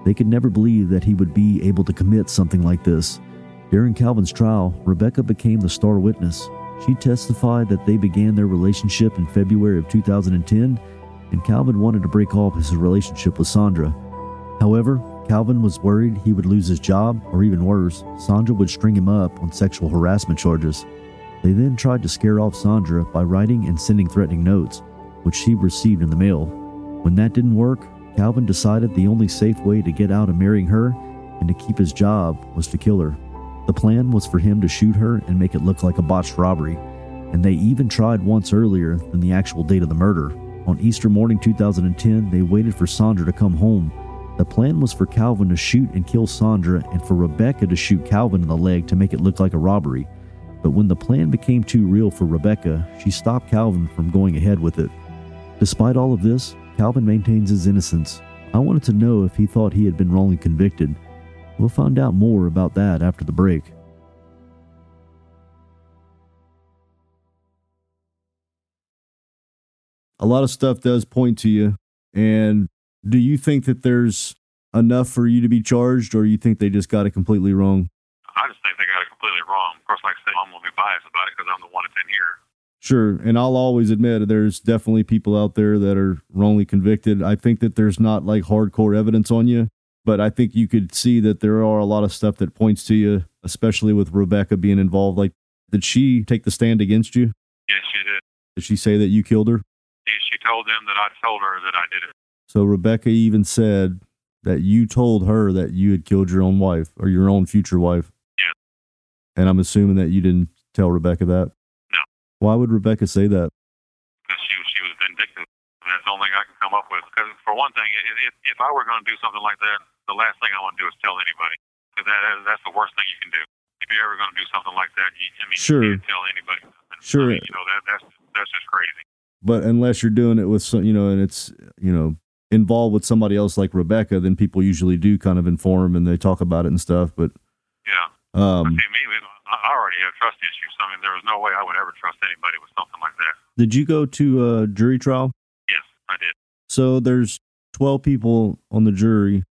They could never believe that he would be able to commit something like this. During Calvin's trial, Rebecca became the star witness. She testified that they began their relationship in February of 2010, and Calvin wanted to break off his relationship with Sandra. However, Calvin was worried he would lose his job, or even worse, Sandra would string him up on sexual harassment charges. They then tried to scare off Sandra by writing and sending threatening notes, which she received in the mail. When that didn't work, Calvin decided the only safe way to get out of marrying her and to keep his job was to kill her. The plan was for him to shoot her and make it look like a botched robbery, and they even tried once earlier than the actual date of the murder. On Easter morning 2010, they waited for Sandra to come home. The plan was for Calvin to shoot and kill Sandra and for Rebecca to shoot Calvin in the leg to make it look like a robbery. But when the plan became too real for Rebecca, she stopped Calvin from going ahead with it. Despite all of this, Calvin maintains his innocence. I wanted to know if he thought he had been wrongly convicted. We'll find out more about that after the break. A lot of stuff does point to you. And do you think that there's enough for you to be charged, or you think they just got it completely wrong? I just think they got it completely wrong. Of course, like I said, I'm gonna be biased about it because I'm the one that's in here. Sure. And I'll always admit there's definitely people out there that are wrongly convicted. I think that there's not like hardcore evidence on you, but I think you could see that there are a lot of stuff that points to you, especially with Rebecca being involved. Like, did she take the stand against you? Yes, she did. Did she say that you killed her? She, she told them that I told her that I did it. So Rebecca even said that you told her that you had killed your own wife or your own future wife. Yeah. And I'm assuming that you didn't tell Rebecca that. No. Why would Rebecca say that? because she she was vindictive. That's the only thing I can come up with. Because for one thing, if if I were going to do something like that, the last thing I want to do is tell anybody. 'Cause that, that that's the worst thing you can do. If you're ever going to do something like that, you, I mean, Sure. you can't tell anybody. Sure. I mean, you know that that's that's just crazy. But unless you're doing it with some, you know, and it's, you know, involved with somebody else like Rebecca, then people usually do kind of inform and they talk about it and stuff. But, Yeah. um, See, me, I already have trust issues. I mean, there was no way I would ever trust anybody with something like that. did you go to a jury trial? Yes, I did. So there's 12 people on the jury.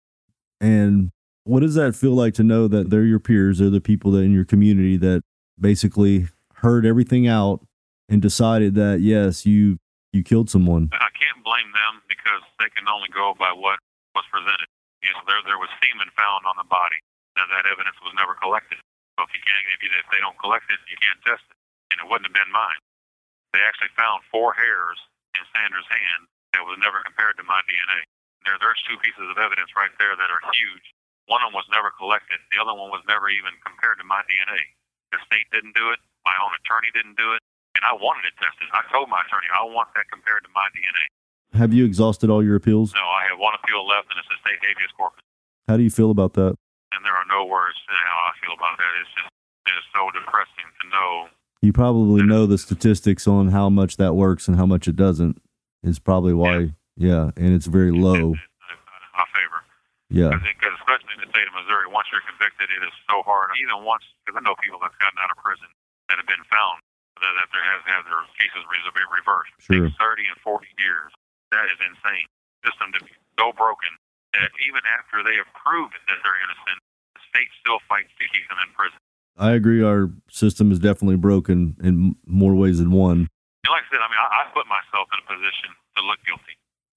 And what does that feel like to know that they're your peers? They're the people that in your community that basically heard everything out and decided that, yes, you, you killed someone. I can't blame them because they can only go by what was presented. You know, there there was semen found on the body, and that evidence was never collected. So if you can't, if, you, if they don't collect it, you can't test it, and it wouldn't have been mine. They actually found four hairs in Sandra's hand that was never compared to my DNA. There, there's two pieces of evidence right there that are huge. One of them was never collected. The other one was never even compared to my DNA. The state didn't do it. My own attorney didn't do it. And I wanted it tested. I told my attorney, I want that compared to my DNA. Have you exhausted all your appeals? No, I have one appeal left, and it's a state habeas corpus. How do you feel about that? And there are no words in how I feel about that. It's just it's so depressing to know. You probably know the statistics on how much that works and how much it doesn't. Is probably why, yeah, and it's very low. I uh, favor. Yeah, Because especially in the state of Missouri, once you're convicted, it is so hard. Even once, because I know people that's gotten out of prison that have been found that, that there has had their cases re- reversed. Sure. Takes 30 and 40 years. That is insane. System to be so broken that even after they have proved that they're innocent, the state still fights to keep them in prison. I agree. Our system is definitely broken in more ways than one. And like I said, I mean, I, I put myself in a position to look guilty.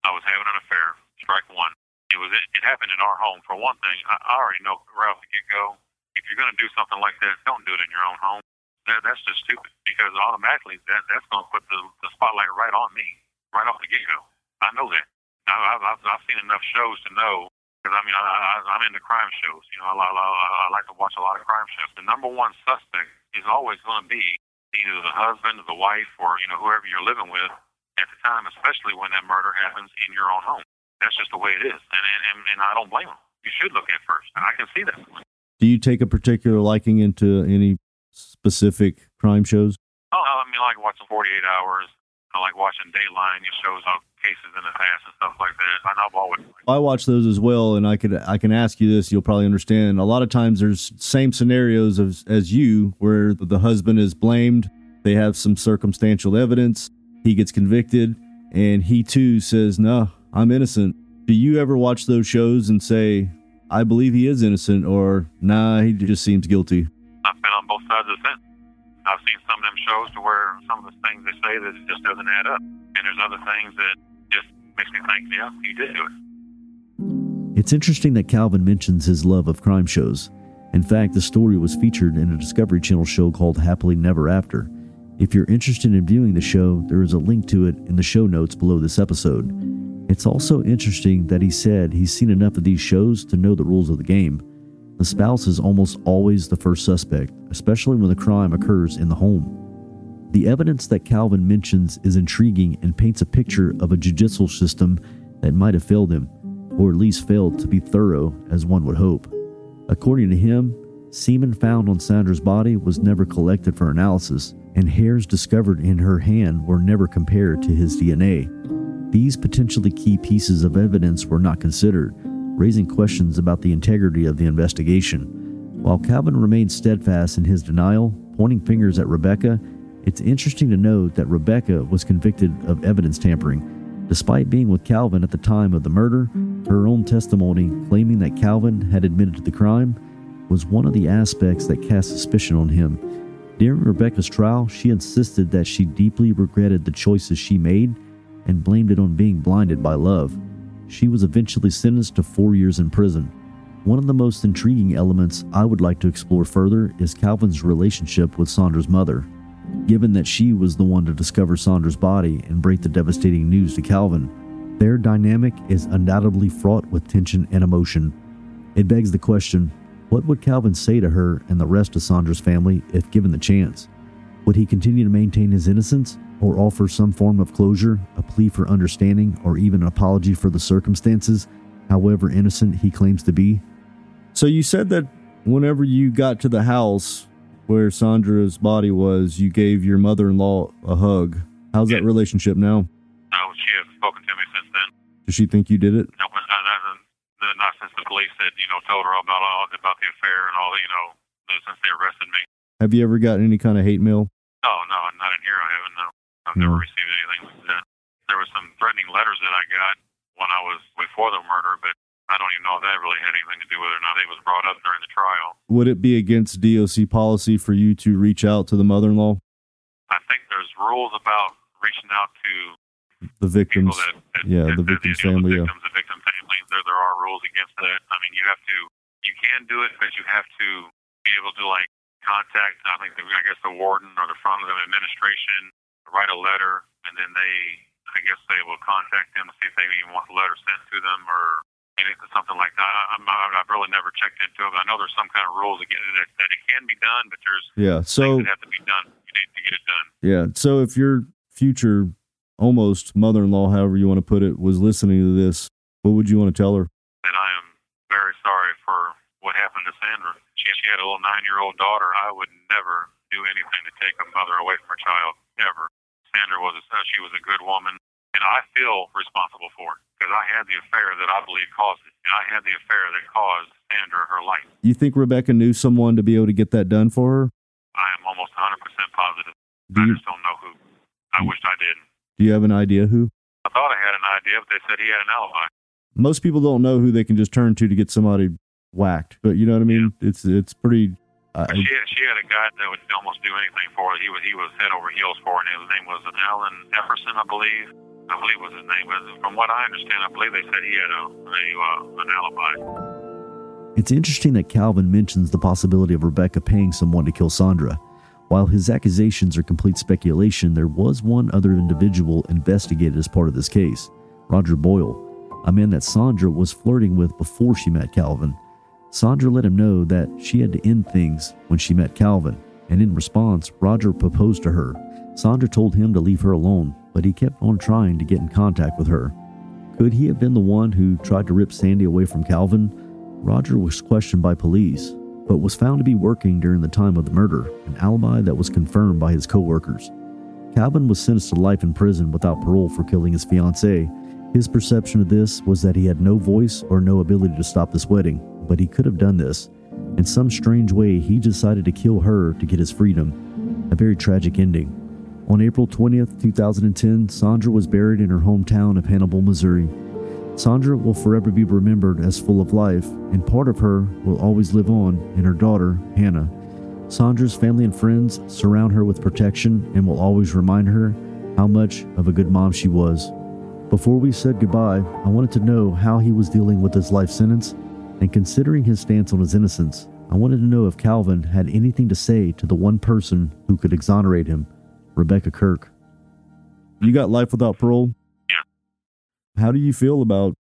I was having an affair. Strike one. It was it, happened in our home. For one thing, I, I already know the get go. If you're going to do something like that, don't do it in your own home. That, that's just stupid because automatically that that's going to put the, the spotlight right on me, right off the get go. I know that. I, I've, I've I've seen enough shows to know because I mean I, I, I'm into crime shows. You know, I, I, I like to watch a lot of crime shows. The number one suspect is always going to be either the husband, or the wife, or you know whoever you're living with at the time, especially when that murder happens in your own home. That's just the way it is, and and, and I don't blame them. You should look at first. I can see that. Do you take a particular liking into any specific crime shows? Oh, I mean, I like watching 48 Hours. I like watching Dateline. It shows up cases in the past and stuff like that. And I've always I watch those as well, and I could I can ask you this. You'll probably understand. A lot of times, there's same scenarios as as you, where the husband is blamed. They have some circumstantial evidence. He gets convicted, and he too says, "No, I'm innocent." Do you ever watch those shows and say, "I believe he is innocent," or "Nah, he just seems guilty"? I've been on both sides of the fence. I've seen some of them shows to where some of the things they say that it just doesn't add up, and there's other things that just makes me think, yeah, he did do it. It's interesting that Calvin mentions his love of crime shows. In fact, the story was featured in a Discovery Channel show called Happily Never After. If you're interested in viewing the show, there is a link to it in the show notes below this episode. It's also interesting that he said he's seen enough of these shows to know the rules of the game. The spouse is almost always the first suspect, especially when the crime occurs in the home. The evidence that Calvin mentions is intriguing and paints a picture of a judicial system that might have failed him, or at least failed to be thorough as one would hope. According to him, semen found on Sandra's body was never collected for analysis, and hairs discovered in her hand were never compared to his DNA. These potentially key pieces of evidence were not considered, raising questions about the integrity of the investigation. While Calvin remained steadfast in his denial, pointing fingers at Rebecca, it's interesting to note that Rebecca was convicted of evidence tampering. Despite being with Calvin at the time of the murder, her own testimony claiming that Calvin had admitted to the crime was one of the aspects that cast suspicion on him. During Rebecca's trial, she insisted that she deeply regretted the choices she made and blamed it on being blinded by love. She was eventually sentenced to four years in prison. One of the most intriguing elements I would like to explore further is Calvin's relationship with Sandra's mother. Given that she was the one to discover Sandra's body and break the devastating news to Calvin, their dynamic is undoubtedly fraught with tension and emotion. It begs the question what would Calvin say to her and the rest of Sandra's family if given the chance? Would he continue to maintain his innocence or offer some form of closure, a plea for understanding, or even an apology for the circumstances, however innocent he claims to be? So you said that whenever you got to the house where Sandra's body was, you gave your mother-in-law a hug. How's that relationship now? No, she hasn't spoken to me since then. Does she think you did it? No, but not, not, not since the police had, you know, told her about all about the affair and all, you know, since they arrested me. Have you ever gotten any kind of hate mail? No, no, not in here. I haven't. No, I've never mm. received anything like that. There was some threatening letters that I got when I was before the murder, but I don't even know if that really had anything to do with it or not. It was brought up during the trial. Would it be against DOC policy for you to reach out to the mother-in-law? I think there's rules about reaching out to The victims, that, that yeah, that- the victim's family, the yeah. the victim families. There, there are rules against that. I mean, you have to, you can do it, but you have to be able to like contact. I think, the, I guess the warden or the front of the administration, write a letter, and then they, I guess they will contact them to see if they even want the letter sent to them or anything, something like that. I, I'm, I've really never checked into it. But I know there's some kind of rules again that, that it can be done, but there's Yeah, so have to be done. You need to get it done. yeah, so if your future almost mother-in-law, however you want to put it, was listening to this, what would you want to tell her? and I am very sorry for what happened to Sandra. She, she had a little nine-year-old daughter. I would never do anything to take a mother away from her child ever. Sandra was a, uh, she was a good woman, and I feel responsible for it because I had the affair that I believe caused it, and I had the affair that caused Sandra her life. You think Rebecca knew someone to be able to get that done for her? I am almost 100% positive. Do I you, just don't know who. I wish I did. do you have an idea who? I thought I had an idea, but they said he had an alibi. Most people don't know who they can just turn to to get somebody whacked, but you know what I mean. It's it's pretty. But she, she had a guy that would almost do anything for her. He was he was head over heels for her, and his name was Alan Epperson, I believe. I believe was his name. But from what I understand, I believe they said he had a, a uh, an alibi. It's interesting that Calvin mentions the possibility of Rebecca paying someone to kill Sandra. While his accusations are complete speculation, there was one other individual investigated as part of this case Roger Boyle, a man that Sandra was flirting with before she met Calvin. Sandra let him know that she had to end things when she met Calvin, and in response, Roger proposed to her. Sandra told him to leave her alone, but he kept on trying to get in contact with her. Could he have been the one who tried to rip Sandy away from Calvin? Roger was questioned by police, but was found to be working during the time of the murder, an alibi that was confirmed by his co-workers. Calvin was sentenced to life in prison without parole for killing his fiancée. His perception of this was that he had no voice or no ability to stop this wedding, but he could have done this. In some strange way, he decided to kill her to get his freedom. A very tragic ending. On April 20th, 2010, Sandra was buried in her hometown of Hannibal, Missouri. Sandra will forever be remembered as full of life, and part of her will always live on in her daughter, Hannah. Sandra's family and friends surround her with protection and will always remind her how much of a good mom she was. Before we said goodbye, I wanted to know how he was dealing with his life sentence, and considering his stance on his innocence, I wanted to know if Calvin had anything to say to the one person who could exonerate him, Rebecca Kirk. You got life without parole? Yeah. How do you feel about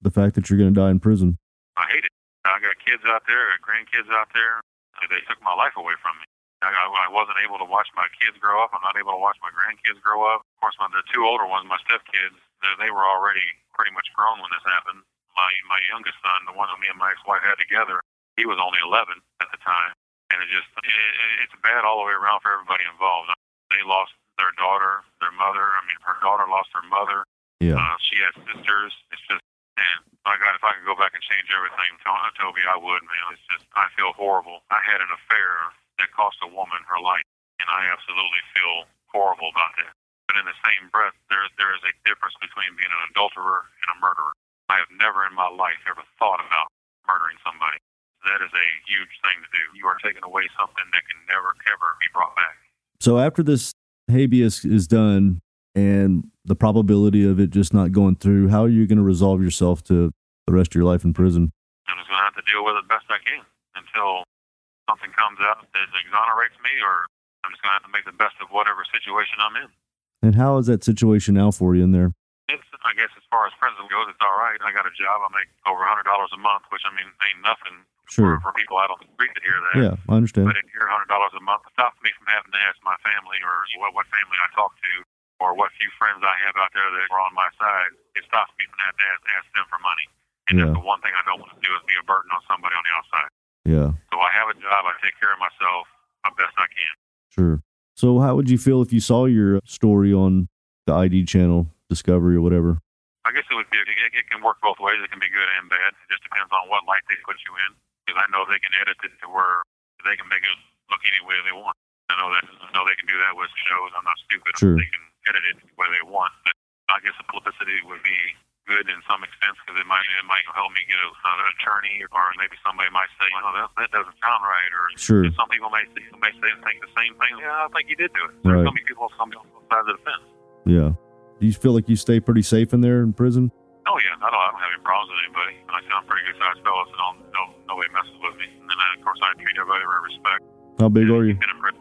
the fact that you're going to die in prison? I hate it. I got kids out there, I got grandkids out there. They took my life away from me. I, I I wasn't able to watch my kids grow up. I'm not able to watch my grandkids grow up. Of course, my, the two older ones, my stepkids, they, were already pretty much grown when this happened. My my youngest son, the one that me and my ex-wife had together, he was only 11 at the time, and it just it, it's bad all the way around for everybody involved. They lost their daughter, their mother. I mean, her daughter lost her mother. Yeah. Uh, she had sisters. It's just, man, my God, if I could go back and change everything, To- Toby, I would, man. It's just, I feel horrible. I had an affair that cost a woman her life, and I absolutely feel horrible about that. But in the same breath, there there is a difference between being an adulterer and a murderer. I have never in my life ever thought about murdering somebody. That is a huge thing to do. You are taking away something that can never, ever be brought back. So after this habeas is done and the probability of it just not going through, how are you going to resolve yourself to the rest of your life in prison? I'm just going to have to deal with it best I can until something comes out that exonerates me, or I'm just going to have to make the best of whatever situation I'm in. And how is that situation now for you in there? It's, I guess, as far as prison goes, it's all right. I got a job. I make over a hundred dollars a month, which I mean ain't nothing Sure. for, for people out on the street to hear that. Yeah, I understand. But in here, hundred dollars a month stops me from having to ask my family or what, what family I talk to or what few friends I have out there that are on my side. It stops me from having to ask, ask them for money. And Yeah. that's the one thing I don't want to do is be a burden on somebody on the outside. Yeah, So I have a job. I take care of myself the best I can. sure. So how would you feel if you saw your story on the ID channel, Discovery or whatever? I guess it would be. It, it can work both ways. It can be good and bad. It just depends on what light they put you in. Because I know they can edit it to where they can make it look any way they want. I know that. I know they can do that with shows. I'm not stupid. Sure. They can edit it the way they want. But I guess the publicity would be good in some extent because it might it might help me get a, an attorney or maybe somebody might say, oh, that, that doesn't sound right. Or Sure. some people may say, may say think the same thing. Yeah, I think you did do it. There's Right. so many people on both sides of the fence. Yeah. Do you feel like you stay pretty safe in there in prison? Oh yeah, I don't, I don't have any problems with anybody. I sound pretty good sized fellow, so don't, no, nobody messes with me. And then of course I treat everybody with respect. How big are you? Been in prison.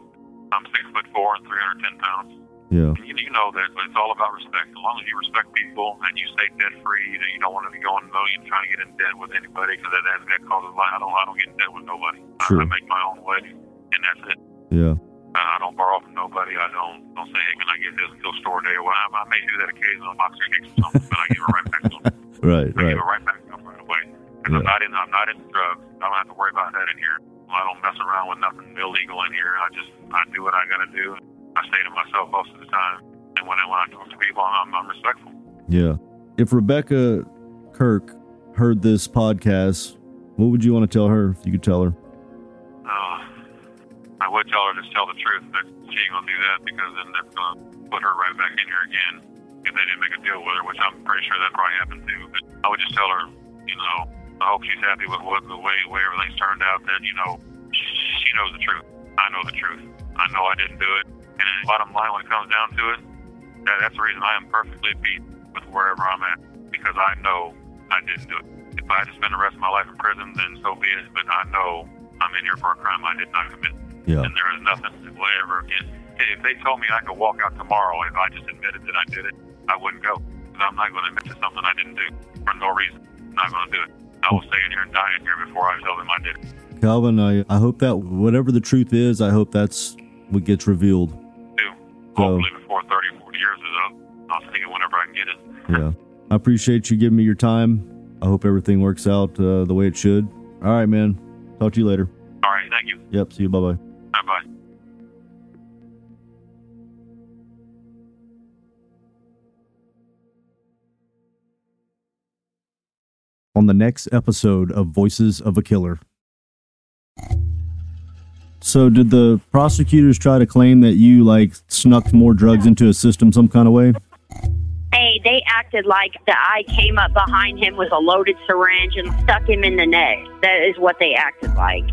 I'm six foot four and 310 pounds. Yeah. And you, you know that, but it's all about respect. As long as you respect people and you stay debt free, you, know, you don't want to be going million trying to get in debt with anybody because that, that that causes lot. I don't I don't get in debt with nobody. Sure. I, I make my own way, and that's it. Yeah. I I don't borrow from nobody. I don't don't say, hey, can I get this until store day? Well, I, I may do that occasionally on boxer kicks or something, but I give it right back to them. Right, I right. give it right back to them right away. Because I'm not in I'm not into drugs. I don't have to worry about that in here. I don't mess around with nothing illegal in here. I just I do what I gotta do. I stay to myself most of the time. And when I when I talk to people, I'm I'm respectful. Yeah. If Rebecca Kirk heard this podcast, what would you want to tell her if you could tell her? Uh, I would tell her to tell the truth, but she ain't gonna do that because then they're gonna put her right back in here again if they didn't make a deal with her, which I'm pretty sure that probably happened too. But I would just tell her, you know, I hope she's happy with what the way way everything's turned out. That you know, she knows the truth. I know the truth. I know I didn't do it. And bottom line, when it comes down to it, that, that's the reason I am perfectly at peace with wherever I'm at because I know I didn't do it. If I had to spend the rest of my life in prison, then so be it. But I know I'm in here for a crime I did not commit. Yeah. And there is nothing that will ever get. If they told me I could walk out tomorrow, if I just admitted that I did it, I wouldn't go. Because I'm not going to admit to something I didn't do for no reason. I'm not going to do it. I will stay in here and die in here before I tell them I did it. Calvin, I, I hope that whatever the truth is, I hope that's what gets revealed. So- Hopefully before 30, 40 years is up, I'll see it whenever I can get it. Yeah. I appreciate you giving me your time. I hope everything works out uh, the way it should. All right, man. Talk to you later. All right, thank you. Yep. See you. Bye bye. Bye bye. On the next episode of Voices of a Killer. So, did the prosecutors try to claim that you like snuck more drugs into a system some kind of way? Hey, they acted like that I came up behind him with a loaded syringe and stuck him in the neck. That is what they acted like.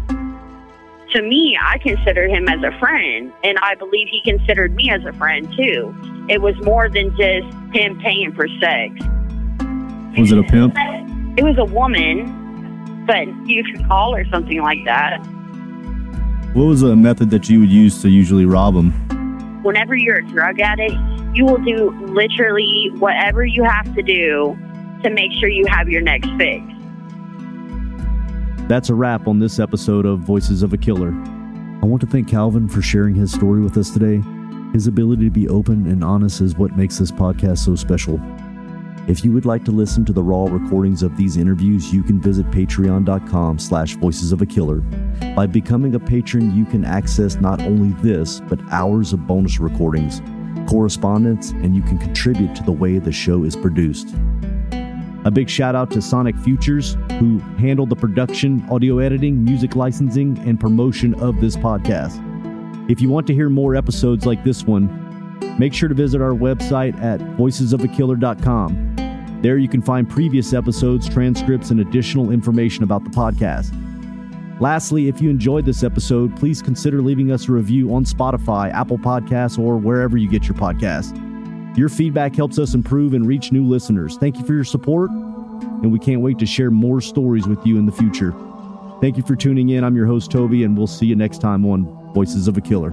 To me, I consider him as a friend, and I believe he considered me as a friend too. It was more than just him paying for sex. Was it a pimp? It was a woman, but you could call her something like that. What was a method that you would use to usually rob them? Whenever you're a drug addict, you will do literally whatever you have to do to make sure you have your next fix. That's a wrap on this episode of Voices of a Killer. I want to thank Calvin for sharing his story with us today. His ability to be open and honest is what makes this podcast so special. If you would like to listen to the raw recordings of these interviews, you can visit patreon.com slash voices of a killer. By becoming a patron, you can access not only this, but hours of bonus recordings, correspondence, and you can contribute to the way the show is produced. A big shout out to Sonic Futures, who handled the production, audio editing, music licensing, and promotion of this podcast. If you want to hear more episodes like this one, make sure to visit our website at voicesofakiller.com. There you can find previous episodes, transcripts, and additional information about the podcast. Lastly, if you enjoyed this episode, please consider leaving us a review on Spotify, Apple Podcasts, or wherever you get your podcasts. Your feedback helps us improve and reach new listeners. Thank you for your support, and we can't wait to share more stories with you in the future. Thank you for tuning in. I'm your host, Toby, and we'll see you next time on Voices of a Killer.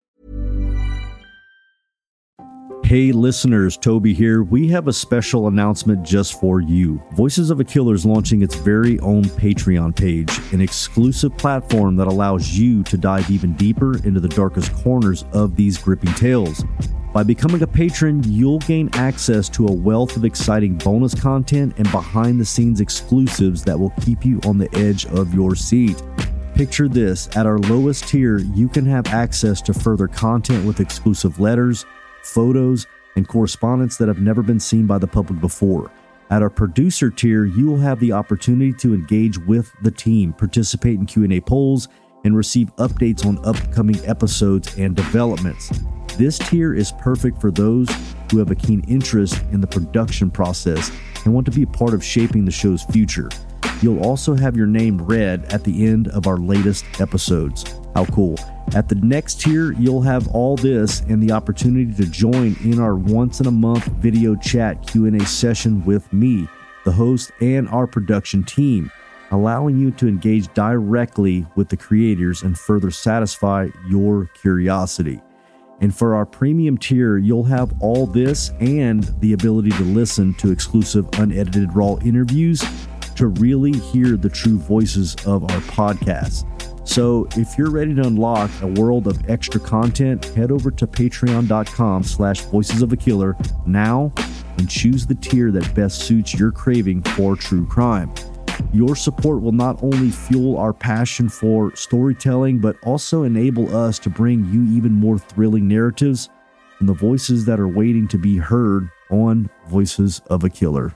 Hey listeners, Toby here. We have a special announcement just for you. Voices of a Killer is launching its very own Patreon page, an exclusive platform that allows you to dive even deeper into the darkest corners of these gripping tales. By becoming a patron, you'll gain access to a wealth of exciting bonus content and behind the scenes exclusives that will keep you on the edge of your seat. Picture this at our lowest tier, you can have access to further content with exclusive letters, photos, and correspondence that have never been seen by the public before. At our producer tier, you will have the opportunity to engage with the team, participate in Q&A polls, and receive updates on upcoming episodes and developments. This tier is perfect for those who have a keen interest in the production process and want to be a part of shaping the show's future. You'll also have your name read at the end of our latest episodes. How cool. At the next tier, you'll have all this and the opportunity to join in our once in a month video chat Q&A session with me, the host, and our production team, allowing you to engage directly with the creators and further satisfy your curiosity. And for our premium tier, you'll have all this and the ability to listen to exclusive unedited raw interviews to really hear the true voices of our podcast. So if you're ready to unlock a world of extra content, head over to patreon.com slash voices of a killer now and choose the tier that best suits your craving for true crime. Your support will not only fuel our passion for storytelling, but also enable us to bring you even more thrilling narratives and the voices that are waiting to be heard on Voices of a Killer.